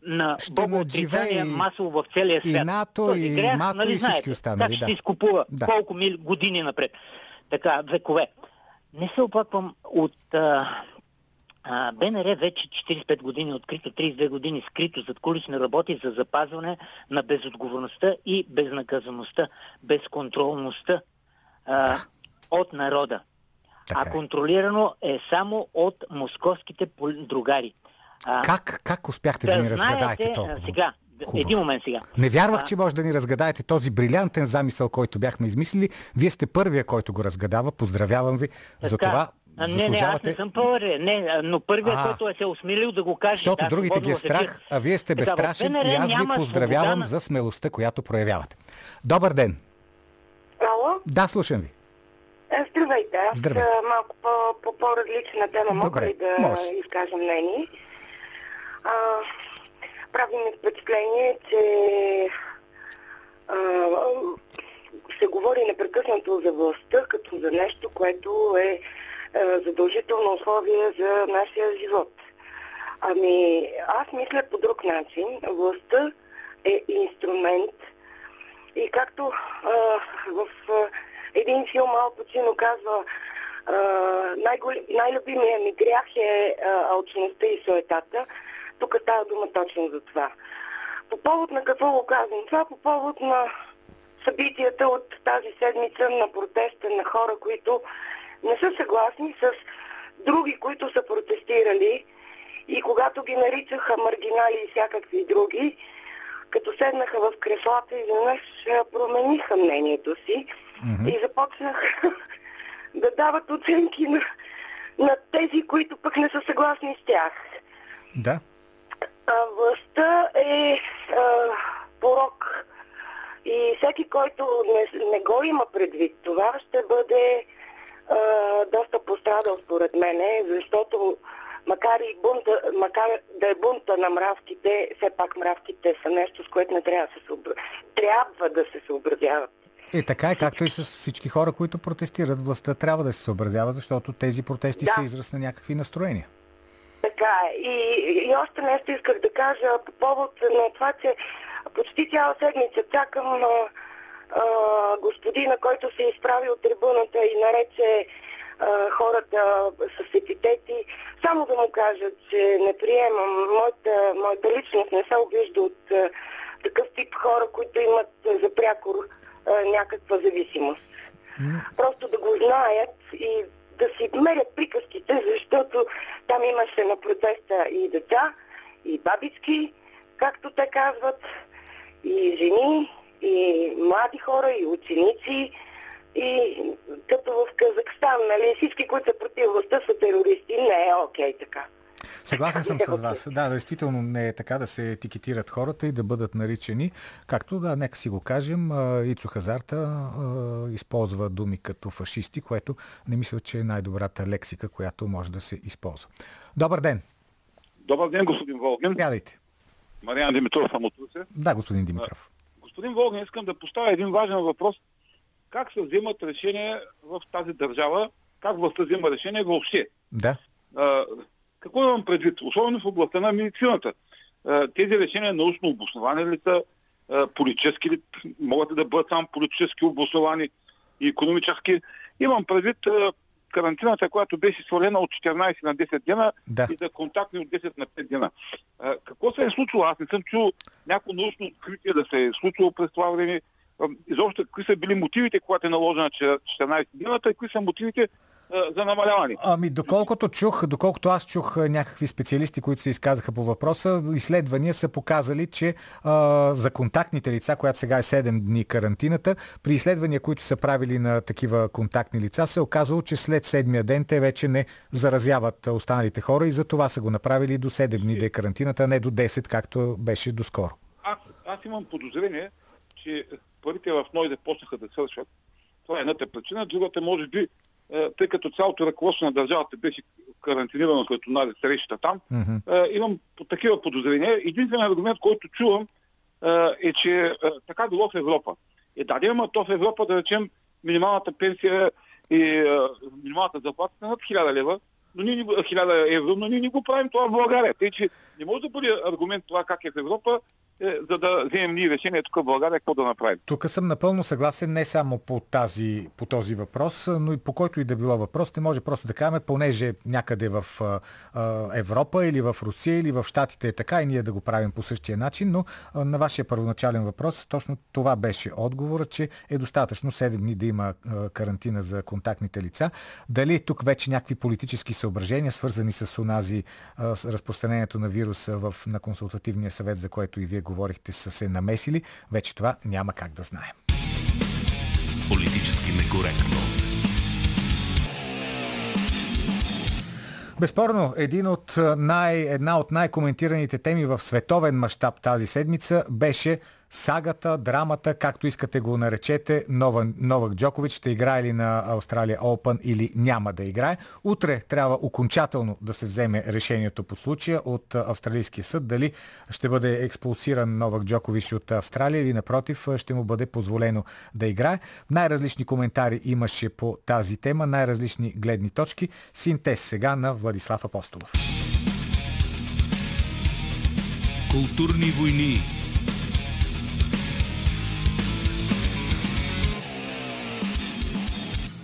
на Ще надживее и- масово в целия и свят. НАТО, Този и грях, НАТО, нали и всички знаете, останали, Как ще да. се изкупува Да. колко мили... години напред. Така, векове. Не се опаквам от а, а, БНР вече 45 години открито, 32 години скрито зад кулисно работи за запазване на безотговорността и безнаказаността, безконтролността а, от народа. Така А е. контролирано е само от московските другари. А, Как, как успяхте да, ни разгадаете толкова? сега, Хубаво. един момент сега. Не вярвах, А, че може да ни разгадаете този брилянтен замисъл, който бяхме измислили. Вие сте първия, който го разгадава. Поздравявам ви за Така. това. А, Не, не, аз не съм първия. Не, но първият, А. който е се осмелил да го каже. Защото да, другите ги е страх, а вие сте в безстрашен и аз ви поздравявам на- за смелостта, която проявявате. Добър ден! Ало? Да, слушам ви. Е, Здравейте. Аз Здравейте. а, малко по, по по-различна тема мога ли да може. изкажа мнение. А, прави ми впечатление, че а, се говори непрекъснато за властта като за нещо, което е задължително условие за нашия живот. Ами, аз мисля по друг начин. Властта е инструмент и както а, в а, един филм Ал Пачино казва, най-любимия ми грях е а, алчността и суетата, тук става дума точно за това. По повод на какво го казвам? Това по повод на събитията от тази седмица на протеста на хора, които не са съгласни с други, които са протестирали и когато ги наричаха маргинали и всякакви други, като седнаха в креслата, изведнъж промениха мнението си и започнах <laughs> да дават оценки на, на тези, които пък не са съгласни с тях. Да. А, властта е а, порок. И всеки, който не, не го има предвид това, ще бъде а, доста пострадал според мене, защото макар, и бунта, макар да е бунта на мравките, все пак мравките са нещо, с което не трябва да се, съобра... трябва да се съобразяват. Е, така е, както и с всички хора, които протестират. Властта трябва да се съобразява, защото тези протести Да. са израз на някакви настроения. Така е. И, и още нещо исках да кажа по повод на това, че почти цяла седмица чакам а, а, господина, който се изправи от трибуната и нарече а, хората с епитети. Само да му кажа, че не приемам. Моята, моята личност не се обижда от а, такъв тип хора, които имат за прякор някаква зависимост. Просто да го знаят и да си мерят приказките, защото там имаше на протеста и деца, и бабички, както те казват, и жени, и млади хора, и ученици, и като в Казахстан, нали, всички, които са против властта са терористи. Не е окей така. Съгласен съм е с вас. Да, действително не е така да се етикетират хората и да бъдат наричани. Както, да, нека си го кажем, Ицо Хазарта използва думи като фашисти, което не мисля, че е най-добрата лексика, която може да се използва. Добър ден! Добър ден, господин Волгин. Мариан Димитров съм от Русе. Да, господин Димитров. Господин Волгин, искам да поставя един важен въпрос. Как се вземат решения в тази държава? Как властта взема решение въобще? Да. А, какво имам предвид? Особено в областта на медицината. А, тези решения научно обосновани ли са? Политически ли? Могат ли да бъдат само политически обосновани и економически? Имам предвид а, карантината, която беше свалена от 14 на 10 дена Да. и за контактни от 10 на 5 дена. А, какво се е случило? Аз не съм чул някакво научно откритие да се е случило през това време. Изобщо, какви са били мотивите, когато е наложена че- 14 дната и какви са мотивите за намаляване? Ами, доколкото чух, доколкото аз чух някакви специалисти, които се изказаха по въпроса, изследвания са показали, че а, за контактните лица, която сега е 7 дни карантината, при изследвания, които са правили на такива контактни лица, се е оказало, че след седмия ден те вече не заразяват останалите хора и за това са го направили до 7 дни да е карантината, а не до 10, както беше доскоро. Аз, аз имам подозрение, че парите в НОИ почнаха да свършват. Това е едната причина. Другата, може би, тъй като цялото ръководство на държавата беше карантинирано след онази среща там, е, имам такива подозрения. Единственият аргумент, който чувам, е, е, че е, така било в Европа. Е, да, има то в Европа, да речем, минималната пенсия и е, минималната заплата са над 1000 лева, но ние, не го- 1000 евро, но ние не го правим това в България. Тъй, че не може да бъде аргумент това как е в Европа, е, за да вземем ние решение тук в България какво да направим. Тук съм напълно съгласен не само по, тази, по този въпрос, но и по който и да било въпрос. Не може просто да кажем, понеже някъде в Европа или в Русия или в Штатите е така и ние да го правим по същия начин, но на вашия първоначален въпрос точно това беше отговора, че е достатъчно 7 дни да има карантина за контактните лица. Дали тук вече някакви политически съображения, свързани с унази а, с разпространението на вируса в, на консултативния съвет, за което и вие говорихте, са се намесили, вече това няма как да знаем. Политически некоректно. Безспорно, един от най, една от най-коментираните теми в световен мащаб тази седмица беше сагата, драмата, както искате го наречете, Новак Джокович ще играе ли на Австралия Open или няма да играе. Утре трябва окончателно да се вземе решението по случая от австралийския съд, дали ще бъде експулсиран Новак Джокович от Австралия или напротив ще му бъде позволено да играе. Най-различни коментари имаше по тази тема, най-различни гледни точки. Синтез сега на Владислав Апостолов. Културни войни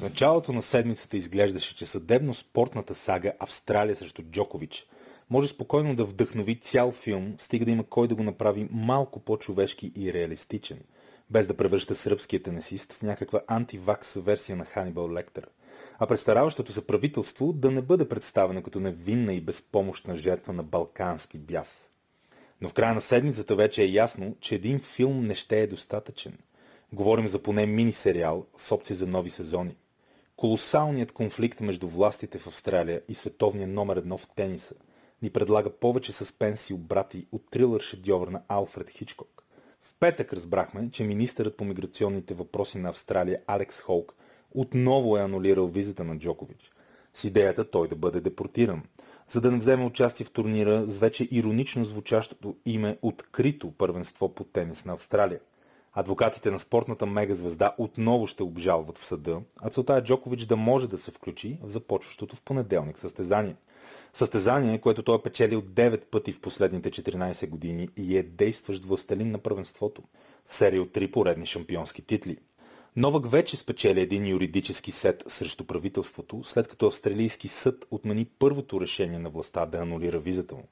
началото на седмицата изглеждаше, че съдебно-спортната сага Австралия срещу Джокович може спокойно да вдъхнови цял филм, стига да има кой да го направи малко по-човешки и реалистичен, без да превръща сръбския тенесист в някаква антивакс версия на Ханибал Лектър, а представащото се правителство да не бъде представено като невинна и безпомощна жертва на балкански бяс. Но в края на седмицата вече е ясно, че един филм не ще е достатъчен. Говорим за поне мини-сериал с опции за нови сезони. Колосалният конфликт между властите в Австралия и световния номер едно в тениса ни предлага повече съспенси обрати от трилър шедьовър на Алфред Хичкок. В петък разбрахме, че министърът по миграционните въпроси на Австралия Алекс Холк отново е анулирал визата на Джокович. С идеята той да бъде депортиран, за да не вземе участие в турнира с вече иронично звучащото име открито първенство по тенис на Австралия – Адвокатите на спортната мегазвезда отново ще обжалват в съда, а целта е Джокович да може да се включи в започващото в понеделник състезание. Състезание, което той е печелил 9 пъти в последните 14 години и е действащ властелин на първенството. Серия от 3 поредни шампионски титли. Новак вече спечели един юридически сет срещу правителството, след като австралийски съд отмени първото решение на властта да анулира визата му.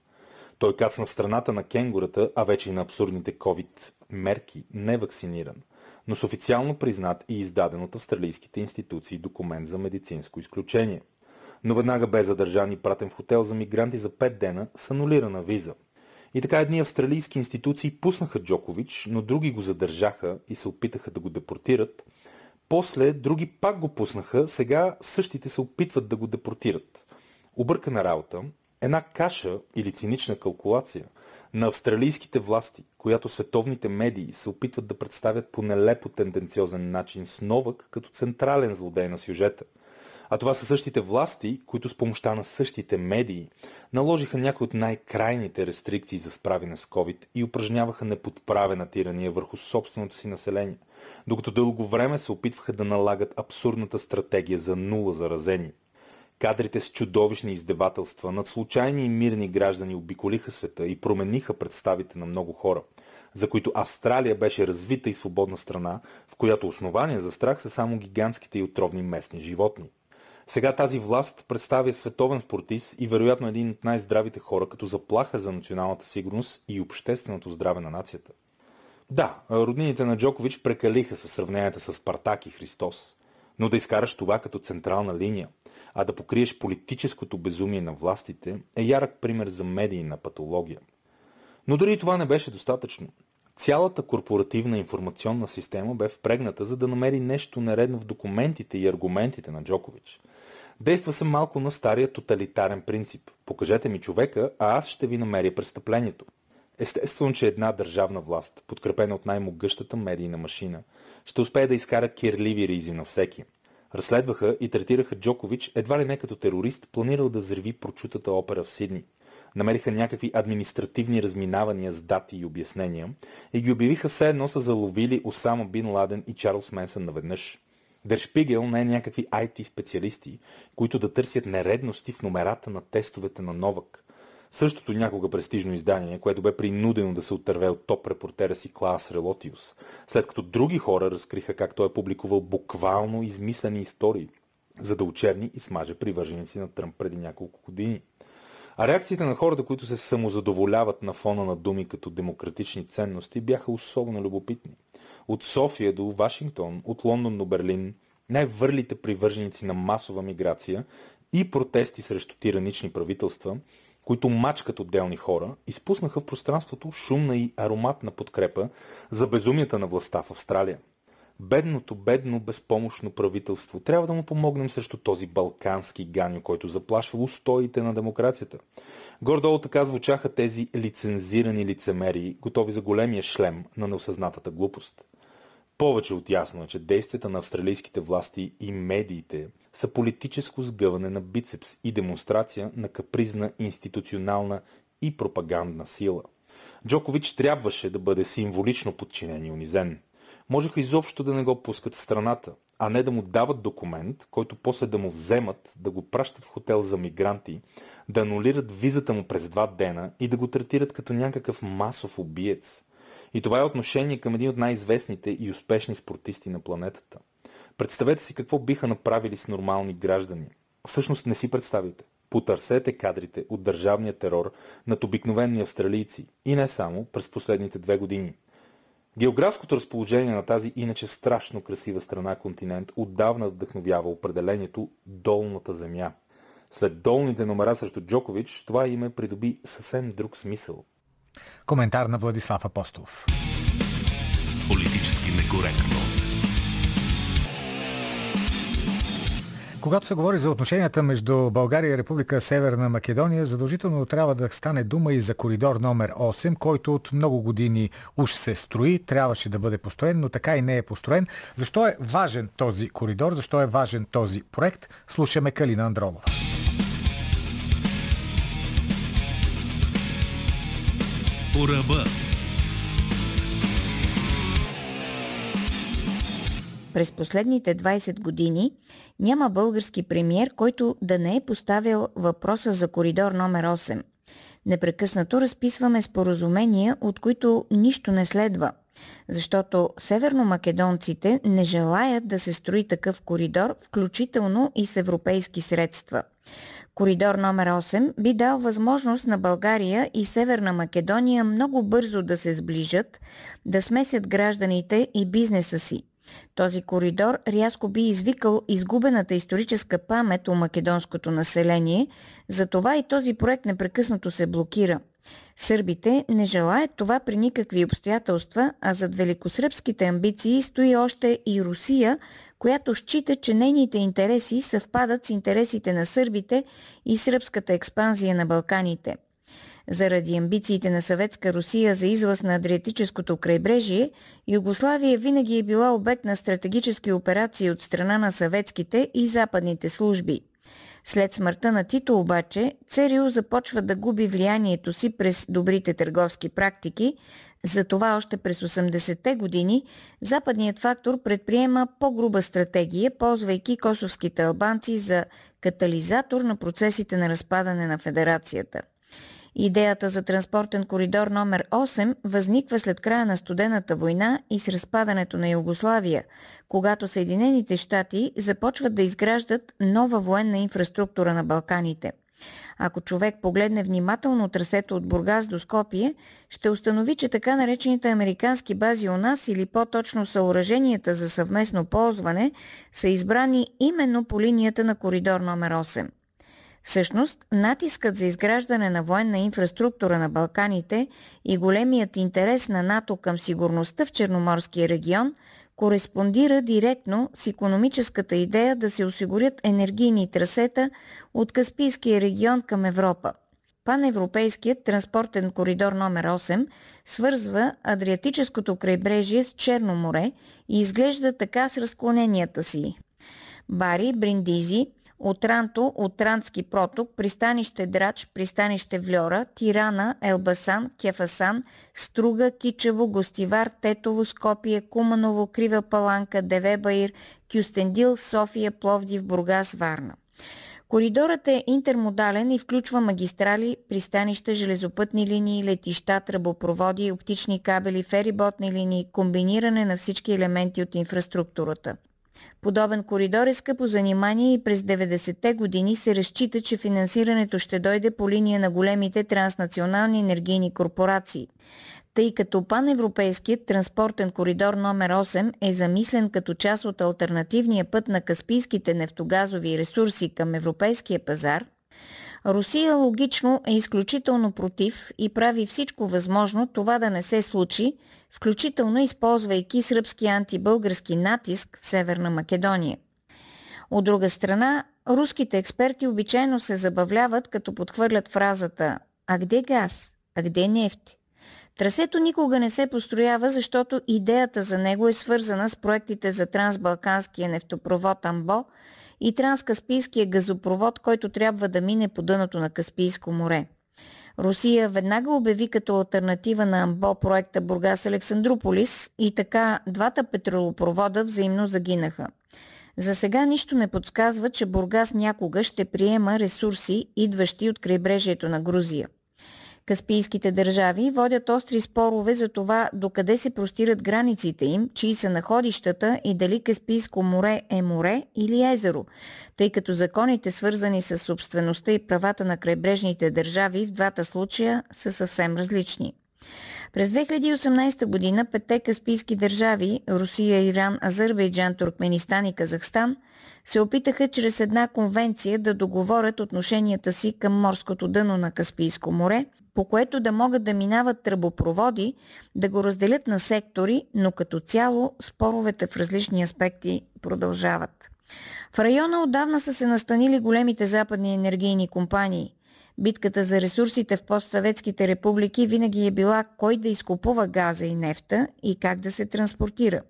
Той кацна в страната на кенгурата, а вече и на абсурдните COVID мерки не вакциниран, но с официално признат и издаден от австралийските институции документ за медицинско изключение. Но веднага бе задържан и пратен в хотел за мигранти за 5 дена с анулирана виза. И така едни австралийски институции пуснаха Джокович, но други го задържаха и се опитаха да го депортират. После други пак го пуснаха, сега същите се опитват да го депортират. Объркана работа, една каша или цинична калкулация – на австралийските власти, която световните медии се опитват да представят по нелепо тенденциозен начин с Новак като централен злодей на сюжета. А това са същите власти, които с помощта на същите медии наложиха някои от най-крайните рестрикции за справяне с COVID и упражняваха неподправена тирания върху собственото си население, докато дълго време се опитваха да налагат абсурдната стратегия за нула заразени – Кадрите с чудовищни издевателства над случайни и мирни граждани обиколиха света и промениха представите на много хора, за които Австралия беше развита и свободна страна, в която основания за страх са само гигантските и отровни местни животни. Сега тази власт представя световен спортист и вероятно един от най-здравите хора като заплаха за националната сигурност и общественото здраве на нацията. Да, роднините на Джокович прекалиха със сравненията с Спартак и Христос, но да изкараш това като централна линия – а да покриеш политическото безумие на властите е ярък пример за медийна патология. Но дори това не беше достатъчно. Цялата корпоративна информационна система бе впрегната, за да намери нещо нередно в документите и аргументите на Джокович. Действа се малко на стария тоталитарен принцип. Покажете ми човека, а аз ще ви намеря престъплението. Естествено, че една държавна власт, подкрепена от най-могъщата медийна машина, ще успее да изкара кирливи ризи на всеки – Разследваха и третираха Джокович едва ли не като терорист, планирал да взриви прочутата опера в Сидни. Намериха някакви административни разминавания с дати и обяснения и ги обявиха все едно са заловили Осама Бин Ладен и Чарлз Менсън наведнъж. Дершпигел не е някакви IT специалисти, които да търсят нередности в номерата на тестовете на Новак. Същото някога престижно издание, което бе принудено да се отърве от топ репортера си Клаус Релотиус, след като други хора разкриха как той е публикувал буквално измислени истории, за да очерни и смаже привърженици на Тръмп преди няколко години. А реакциите на хората, които се самозадоволяват на фона на думи като демократични ценности, бяха особено любопитни. От София до Вашингтон, от Лондон до Берлин, най-върлите привърженици на масова миграция и протести срещу тиранични правителства, които мачкат отделни хора, изпуснаха в пространството шумна и ароматна подкрепа за безумията на властта в Австралия. Бедното, бедно, безпомощно правителство. Трябва да му помогнем срещу този балкански ганю, който заплашва устоите на демокрацията. Гордолу така звучаха тези лицензирани лицемери, готови за големия шлем на неосъзнатата глупост. Повече от ясно е, че действията на австралийските власти и медиите са политическо сгъване на бицепс и демонстрация на капризна институционална и пропагандна сила. Джокович трябваше да бъде символично подчинен и унизен. Можеха изобщо да не го пускат в страната, а не да му дават документ, който после да му вземат, да го пращат в хотел за мигранти, да анулират визата му през два дена и да го третират като някакъв масов убиец. И това е отношение към един от най-известните и успешни спортисти на планетата. Представете си какво биха направили с нормални граждани. Всъщност не си представите. Потърсете кадрите от държавния терор над обикновени австралийци и не само през последните две години. Географското разположение на тази иначе страшно красива страна континент отдавна вдъхновява определението «долната земя». След долните номера срещу Джокович, това име придоби съвсем друг смисъл. Коментар на Владислав Апостолов. Политически некоректно. Когато се говори за отношенията между България и Република Северна Македония, задължително трябва да стане дума и за коридор номер 8, който от много години уж се строи, трябваше да бъде построен, но така и не е построен. Защо е важен този коридор, защо е важен този проект? Слушаме Калина Андролова. По ръба. През последните 20 години няма български премьер, който да не е поставил въпроса за коридор номер 8. Непрекъснато разписваме споразумения, от които нищо не следва, защото северномакедонците не желаят да се строи такъв коридор, включително и с европейски средства. Коридор номер 8 би дал възможност на България и Северна Македония много бързо да се сближат, да смесят гражданите и бизнеса си – този коридор рязко би извикал изгубената историческа памет у македонското население, затова и този проект непрекъснато се блокира. Сърбите не желаят това при никакви обстоятелства, а зад великосръбските амбиции стои още и Русия, която счита, че нейните интереси съвпадат с интересите на сърбите и сръбската експанзия на Балканите – заради амбициите на съветска Русия за излъз на Адриатическото крайбрежие, Югославия винаги е била обект на стратегически операции от страна на съветските и западните служби. След смъртта на Тито обаче, ЦРУ започва да губи влиянието си през добрите търговски практики, затова още през 80-те години западният фактор предприема по-груба стратегия, ползвайки косовските албанци за катализатор на процесите на разпадане на федерацията – Идеята за транспортен коридор номер 8 възниква след края на студената война и с разпадането на Югославия, когато Съединените щати започват да изграждат нова военна инфраструктура на Балканите. Ако човек погледне внимателно трасето от Бургас до Скопие, ще установи, че така наречените американски бази у нас или по-точно съоръженията за съвместно ползване са избрани именно по линията на коридор номер 8. Всъщност, натискът за изграждане на военна инфраструктура на Балканите и големият интерес на НАТО към сигурността в Черноморския регион кореспондира директно с економическата идея да се осигурят енергийни трасета от Каспийския регион към Европа. Паневропейският транспортен коридор номер 8 свързва Адриатическото крайбрежие с Черно море и изглежда така с разклоненията си. Бари, Бриндизи – Отранто, Отрантски проток, пристанище Драч, пристанище Вльора, Тирана, Елбасан, Кефасан, Струга, Кичево, Гостивар, Тетово, Скопие, Куманово, Крива Паланка, Девебаир, Кюстендил, София, Пловдив, Бургас, Варна. Коридорът е интермодален и включва магистрали, пристанища, железопътни линии, летища, тръбопроводи, оптични кабели, фериботни линии, комбиниране на всички елементи от инфраструктурата. Подобен коридор е скъпо занимание и през 90-те години се разчита, че финансирането ще дойде по линия на големите транснационални енергийни корпорации. Тъй като паневропейският транспортен коридор номер 8 е замислен като част от альтернативния път на каспийските нефтогазови ресурси към европейския пазар, Русия логично е изключително против и прави всичко възможно това да не се случи, включително използвайки сръбски антибългарски натиск в Северна Македония. От друга страна, руските експерти обичайно се забавляват, като подхвърлят фразата «А где газ? А где нефт?» Трасето никога не се построява, защото идеята за него е свързана с проектите за трансбалканския нефтопровод Амбо и транскаспийския газопровод, който трябва да мине по дъното на Каспийско море. Русия веднага обяви като альтернатива на Амбо проекта Бургас Александрополис и така двата петролопровода взаимно загинаха. За сега нищо не подсказва, че Бургас някога ще приема ресурси, идващи от крайбрежието на Грузия. Каспийските държави водят остри спорове за това докъде се простират границите им, чии са находищата и дали Каспийско море е море или езеро, тъй като законите свързани с собствеността и правата на крайбрежните държави в двата случая са съвсем различни. През 2018 година петте каспийски държави – Русия, Иран, Азербайджан, Туркменистан и Казахстан – се опитаха чрез една конвенция да договорят отношенията си към морското дъно на Каспийско море, по което да могат да минават тръбопроводи, да го разделят на сектори, но като цяло споровете в различни аспекти продължават. В района отдавна са се настанили големите западни енергийни компании. Битката за ресурсите в постсъветските републики винаги е била кой да изкупува газа и нефта и как да се транспортира.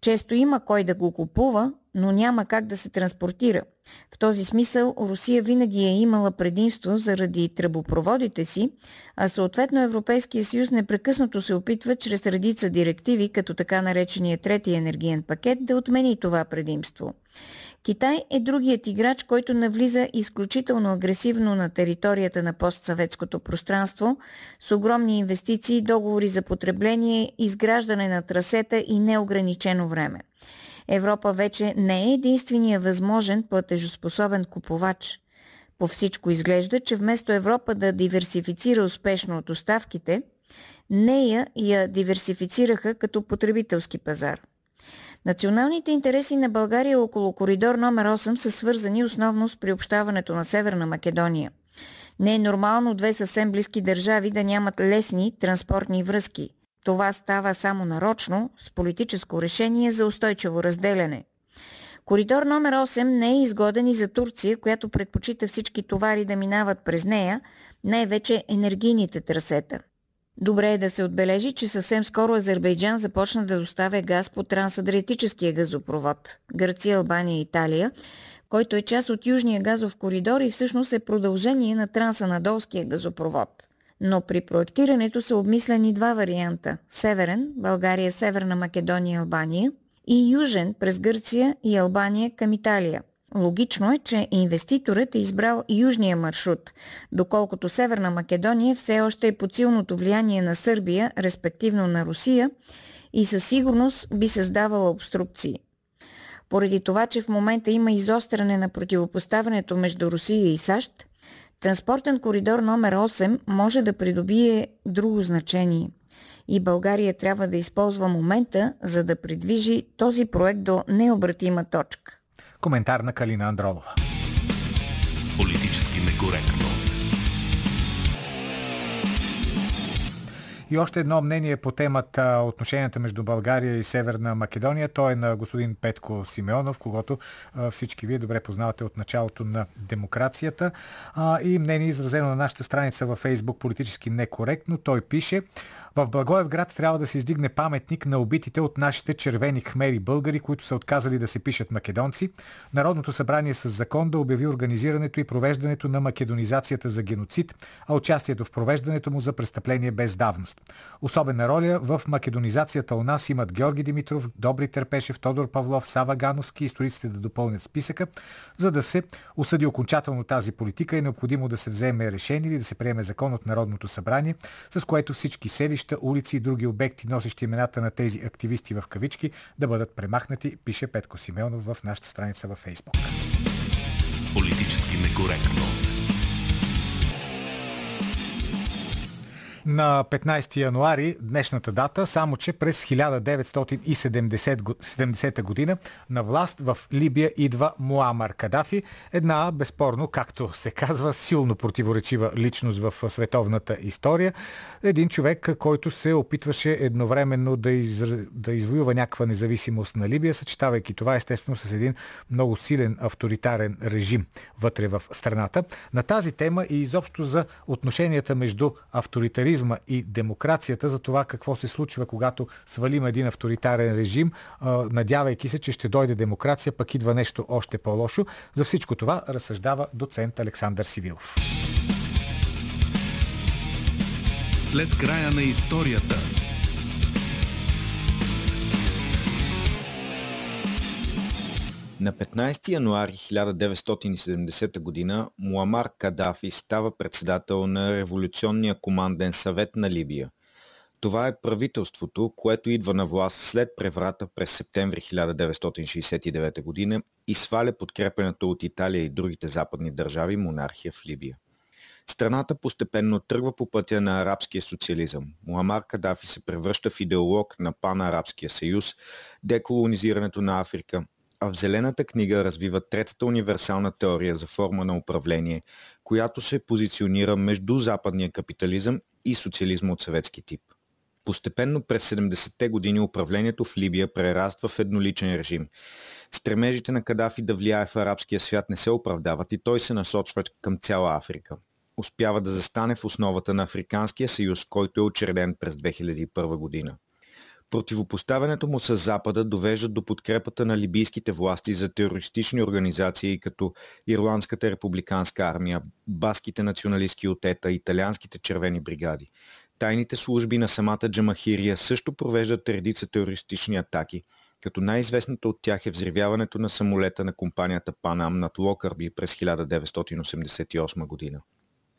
Често има кой да го купува, но няма как да се транспортира. В този смисъл Русия винаги е имала предимство заради тръбопроводите си, а съответно Европейския съюз непрекъснато се опитва чрез редица директиви, като така наречения трети енергиен пакет, да отмени това предимство. Китай е другият играч, който навлиза изключително агресивно на територията на постсъветското пространство с огромни инвестиции, договори за потребление, изграждане на трасета и неограничено време. Европа вече не е единствения възможен платежоспособен купувач. По всичко изглежда, че вместо Европа да диверсифицира успешно от доставките, нея я диверсифицираха като потребителски пазар. Националните интереси на България около коридор номер 8 са свързани основно с приобщаването на Северна Македония. Не е нормално две съвсем близки държави да нямат лесни транспортни връзки. Това става само нарочно с политическо решение за устойчиво разделяне. Коридор номер 8 не е изгоден и за Турция, която предпочита всички товари да минават през нея, най-вече енергийните трасета. Добре е да се отбележи, че съвсем скоро Азербайджан започна да доставя газ по трансадриатическия газопровод Гърция, Албания и Италия, който е част от Южния газов коридор и всъщност е продължение на трансанадолския газопровод – но при проектирането са обмислени два варианта – северен, България, Северна Македония и Албания, и южен през Гърция и Албания към Италия. Логично е, че инвеститорът е избрал южния маршрут, доколкото Северна Македония все още е под силното влияние на Сърбия, респективно на Русия, и със сигурност би създавала обструкции. Поради това, че в момента има изостряне на противопоставянето между Русия и САЩ, Транспортен коридор номер 8 може да придобие друго значение и България трябва да използва момента, за да придвижи този проект до необратима точка. Коментар на Калина Андролова. Политически некоректно. И още едно мнение по темата отношенията между България и Северна Македония. То е на господин Петко Симеонов, когато всички вие добре познавате от началото на демокрацията. И мнение изразено на нашата страница във Фейсбук политически некоректно. Той пише в Благоевград трябва да се издигне паметник на убитите от нашите червени хмери българи, които са отказали да се пишат македонци. Народното събрание с закон да обяви организирането и провеждането на македонизацията за геноцид, а участието в провеждането му за престъпление без давност. Особена роля в македонизацията у нас имат Георги Димитров, Добри Терпешев, Тодор Павлов, Сава Гановски. Историците да допълнят списъка. За да се осъди окончателно тази политика е необходимо да се вземе решение или да се приеме закон от Народното събрание, с което всички селища, улици и други обекти, носещи имената на тези активисти в кавички, да бъдат премахнати, пише Петко Симеонов в нашата страница във Фейсбук. Политически некоректно. На 15 януари, днешната дата, само че през 1970 година на власт в Либия идва Муамар Кадафи, една безспорно, както се казва, силно противоречива личност в световната история. Един човек, който се опитваше едновременно да, из... да извоюва някаква независимост на Либия, съчетавайки това естествено с един много силен авторитарен режим вътре в страната. На тази тема и изобщо за отношенията между авторитаризм парламентаризма и демокрацията, за това какво се случва, когато свалим един авторитарен режим, надявайки се, че ще дойде демокрация, пък идва нещо още по-лошо. За всичко това разсъждава доцент Александър Сивилов. След края на историята На 15 януари 1970 г. Муамар Кадафи става председател на Революционния команден съвет на Либия. Това е правителството, което идва на власт след преврата през септември 1969 г. и сваля подкрепената от Италия и другите западни държави монархия в Либия. Страната постепенно тръгва по пътя на арабския социализъм. Муамар Кадафи се превръща в идеолог на пан-арабския съюз, деколонизирането на Африка, а в Зелената книга развива третата универсална теория за форма на управление, която се позиционира между западния капитализъм и социализма от съветски тип. Постепенно през 70-те години управлението в Либия прераства в едноличен режим. Стремежите на Кадафи да влияе в арабския свят не се оправдават и той се насочва към цяла Африка. Успява да застане в основата на Африканския съюз, който е учреден през 2001 година. Противопоставянето му с Запада довежда до подкрепата на либийските власти за терористични организации като Ирландската републиканска армия, баските националистки отета, италианските червени бригади. Тайните служби на самата Джамахирия също провеждат редица терористични атаки, като най-известната от тях е взривяването на самолета на компанията Панам над Локърби през 1988 година.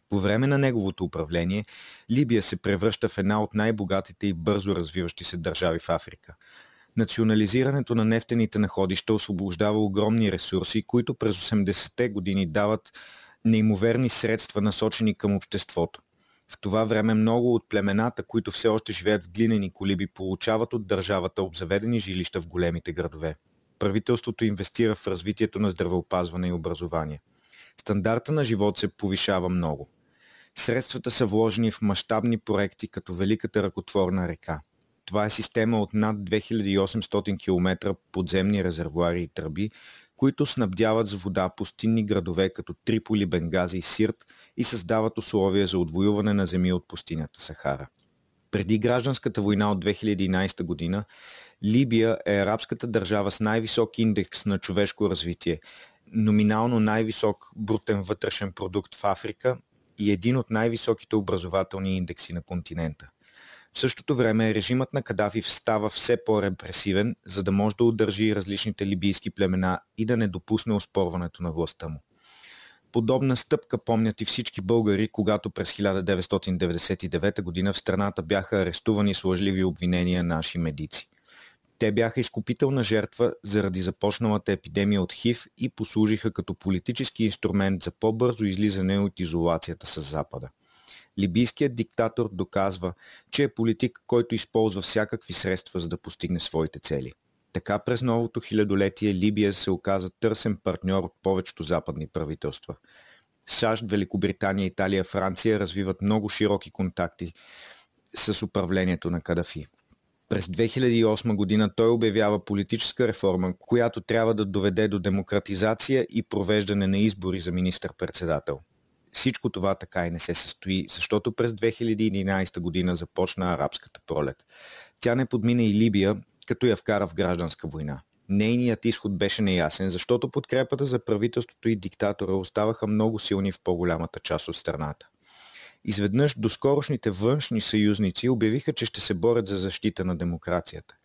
По време на неговото управление Либия се превръща в една от най-богатите и бързо развиващи се държави в Африка. Национализирането на нефтените находища освобождава огромни ресурси, които през 80-те години дават неимоверни средства насочени към обществото. В това време много от племената, които все още живеят в глинени колиби, получават от държавата обзаведени жилища в големите градове. Правителството инвестира в развитието на здравеопазване и образование. Стандарта на живот се повишава много. Средствата са вложени в мащабни проекти като Великата ръкотворна река. Това е система от над 2800 км подземни резервуари и тръби, които снабдяват с вода пустинни градове като Триполи, Бенгази и Сирт и създават условия за отвоюване на земи от пустинята Сахара. Преди гражданската война от 2011 година, Либия е арабската държава с най-висок индекс на човешко развитие, номинално най-висок брутен вътрешен продукт в Африка и един от най-високите образователни индекси на континента. В същото време режимът на Кадафи става все по-репресивен, за да може да удържи различните либийски племена и да не допусне оспорването на властта му. Подобна стъпка помнят и всички българи, когато през 1999 г. в страната бяха арестувани с лъжливи обвинения наши медици. Те бяха изкупителна жертва заради започналата епидемия от ХИВ и послужиха като политически инструмент за по-бързо излизане от изолацията с Запада. Либийският диктатор доказва, че е политик, който използва всякакви средства за да постигне своите цели. Така през новото хилядолетие Либия се оказа търсен партньор от повечето западни правителства. САЩ, Великобритания, Италия, Франция развиват много широки контакти с управлението на Кадафи. През 2008 година той обявява политическа реформа, която трябва да доведе до демократизация и провеждане на избори за министър-председател. Всичко това така и не се състои, защото през 2011 година започна арабската пролет. Тя не подмина и Либия, като я вкара в гражданска война. Нейният изход беше неясен, защото подкрепата за правителството и диктатора оставаха много силни в по-голямата част от страната. Изведнъж доскорошните външни съюзници обявиха, че ще се борят за защита на демокрацията.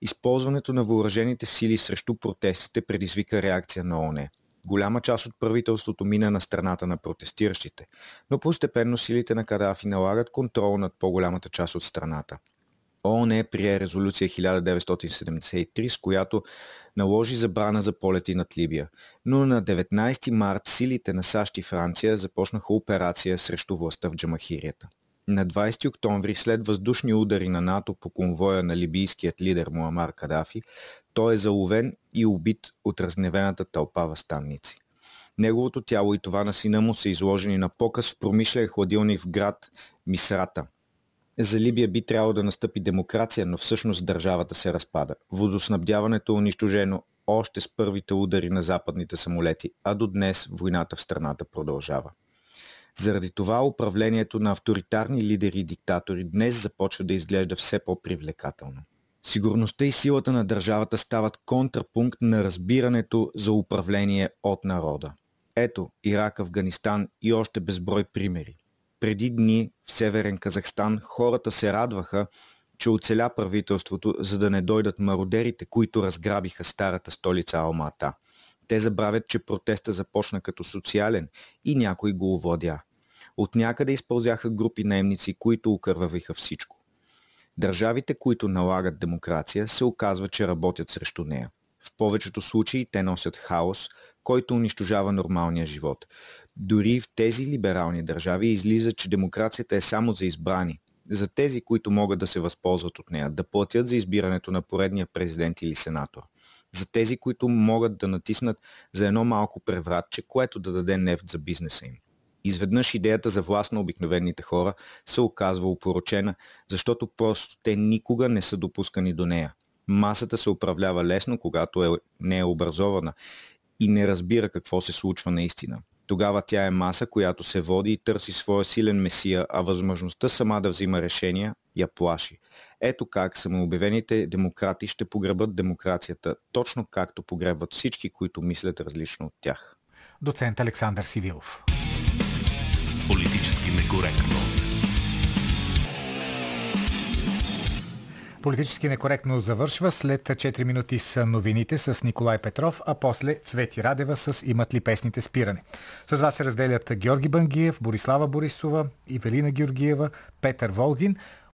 Използването на въоръжените сили срещу протестите предизвика реакция на ОНЕ. Голяма част от правителството мина на страната на протестиращите, но постепенно силите на Кадафи налагат контрол над по-голямата част от страната. ООН прие резолюция 1973, с която наложи забрана за полети над Либия. Но на 19 март силите на САЩ и Франция започнаха операция срещу властта в Джамахирията. На 20 октомври, след въздушни удари на НАТО по конвоя на либийският лидер Муамар Кадафи, той е заловен и убит от разгневената тълпа възстанници. Неговото тяло и това на сина му са изложени на показ в промишлен хладилник в град Мисрата. За Либия би трябвало да настъпи демокрация, но всъщност държавата се разпада. Водоснабдяването е унищожено още с първите удари на западните самолети, а до днес войната в страната продължава. Заради това управлението на авторитарни лидери и диктатори днес започва да изглежда все по-привлекателно. Сигурността и силата на държавата стават контрапункт на разбирането за управление от народа. Ето Ирак, Афганистан и още безброй примери. Преди дни в Северен Казахстан хората се радваха, че оцеля правителството, за да не дойдат мародерите, които разграбиха старата столица Алмата. Те забравят, че протеста започна като социален и някой го овладя. От някъде изпълзяха групи наемници, които укървавиха всичко. Държавите, които налагат демокрация, се оказва, че работят срещу нея. В повечето случаи те носят хаос, който унищожава нормалния живот. Дори в тези либерални държави излиза, че демокрацията е само за избрани, за тези, които могат да се възползват от нея, да платят за избирането на поредния президент или сенатор. За тези, които могат да натиснат за едно малко превратче, което да даде нефт за бизнеса им. Изведнъж идеята за власт на обикновените хора се оказва упорочена, защото просто те никога не са допускани до нея. Масата се управлява лесно, когато е, не е образована и не разбира какво се случва наистина. Тогава тя е маса, която се води и търси своя силен месия, а възможността сама да взима решения я плаши. Ето как самообявените демократи ще погребат демокрацията, точно както погребват всички, които мислят различно от тях. Доцент Александър Сивилов. Политически некоректно. Политически некоректно завършва. След 4 минути с новините с Николай Петров, а после Цвети Радева с Имат ли песните спиране. С вас се разделят Георги Бангиев, Борислава Борисова, Ивелина Георгиева, Петър Волгин.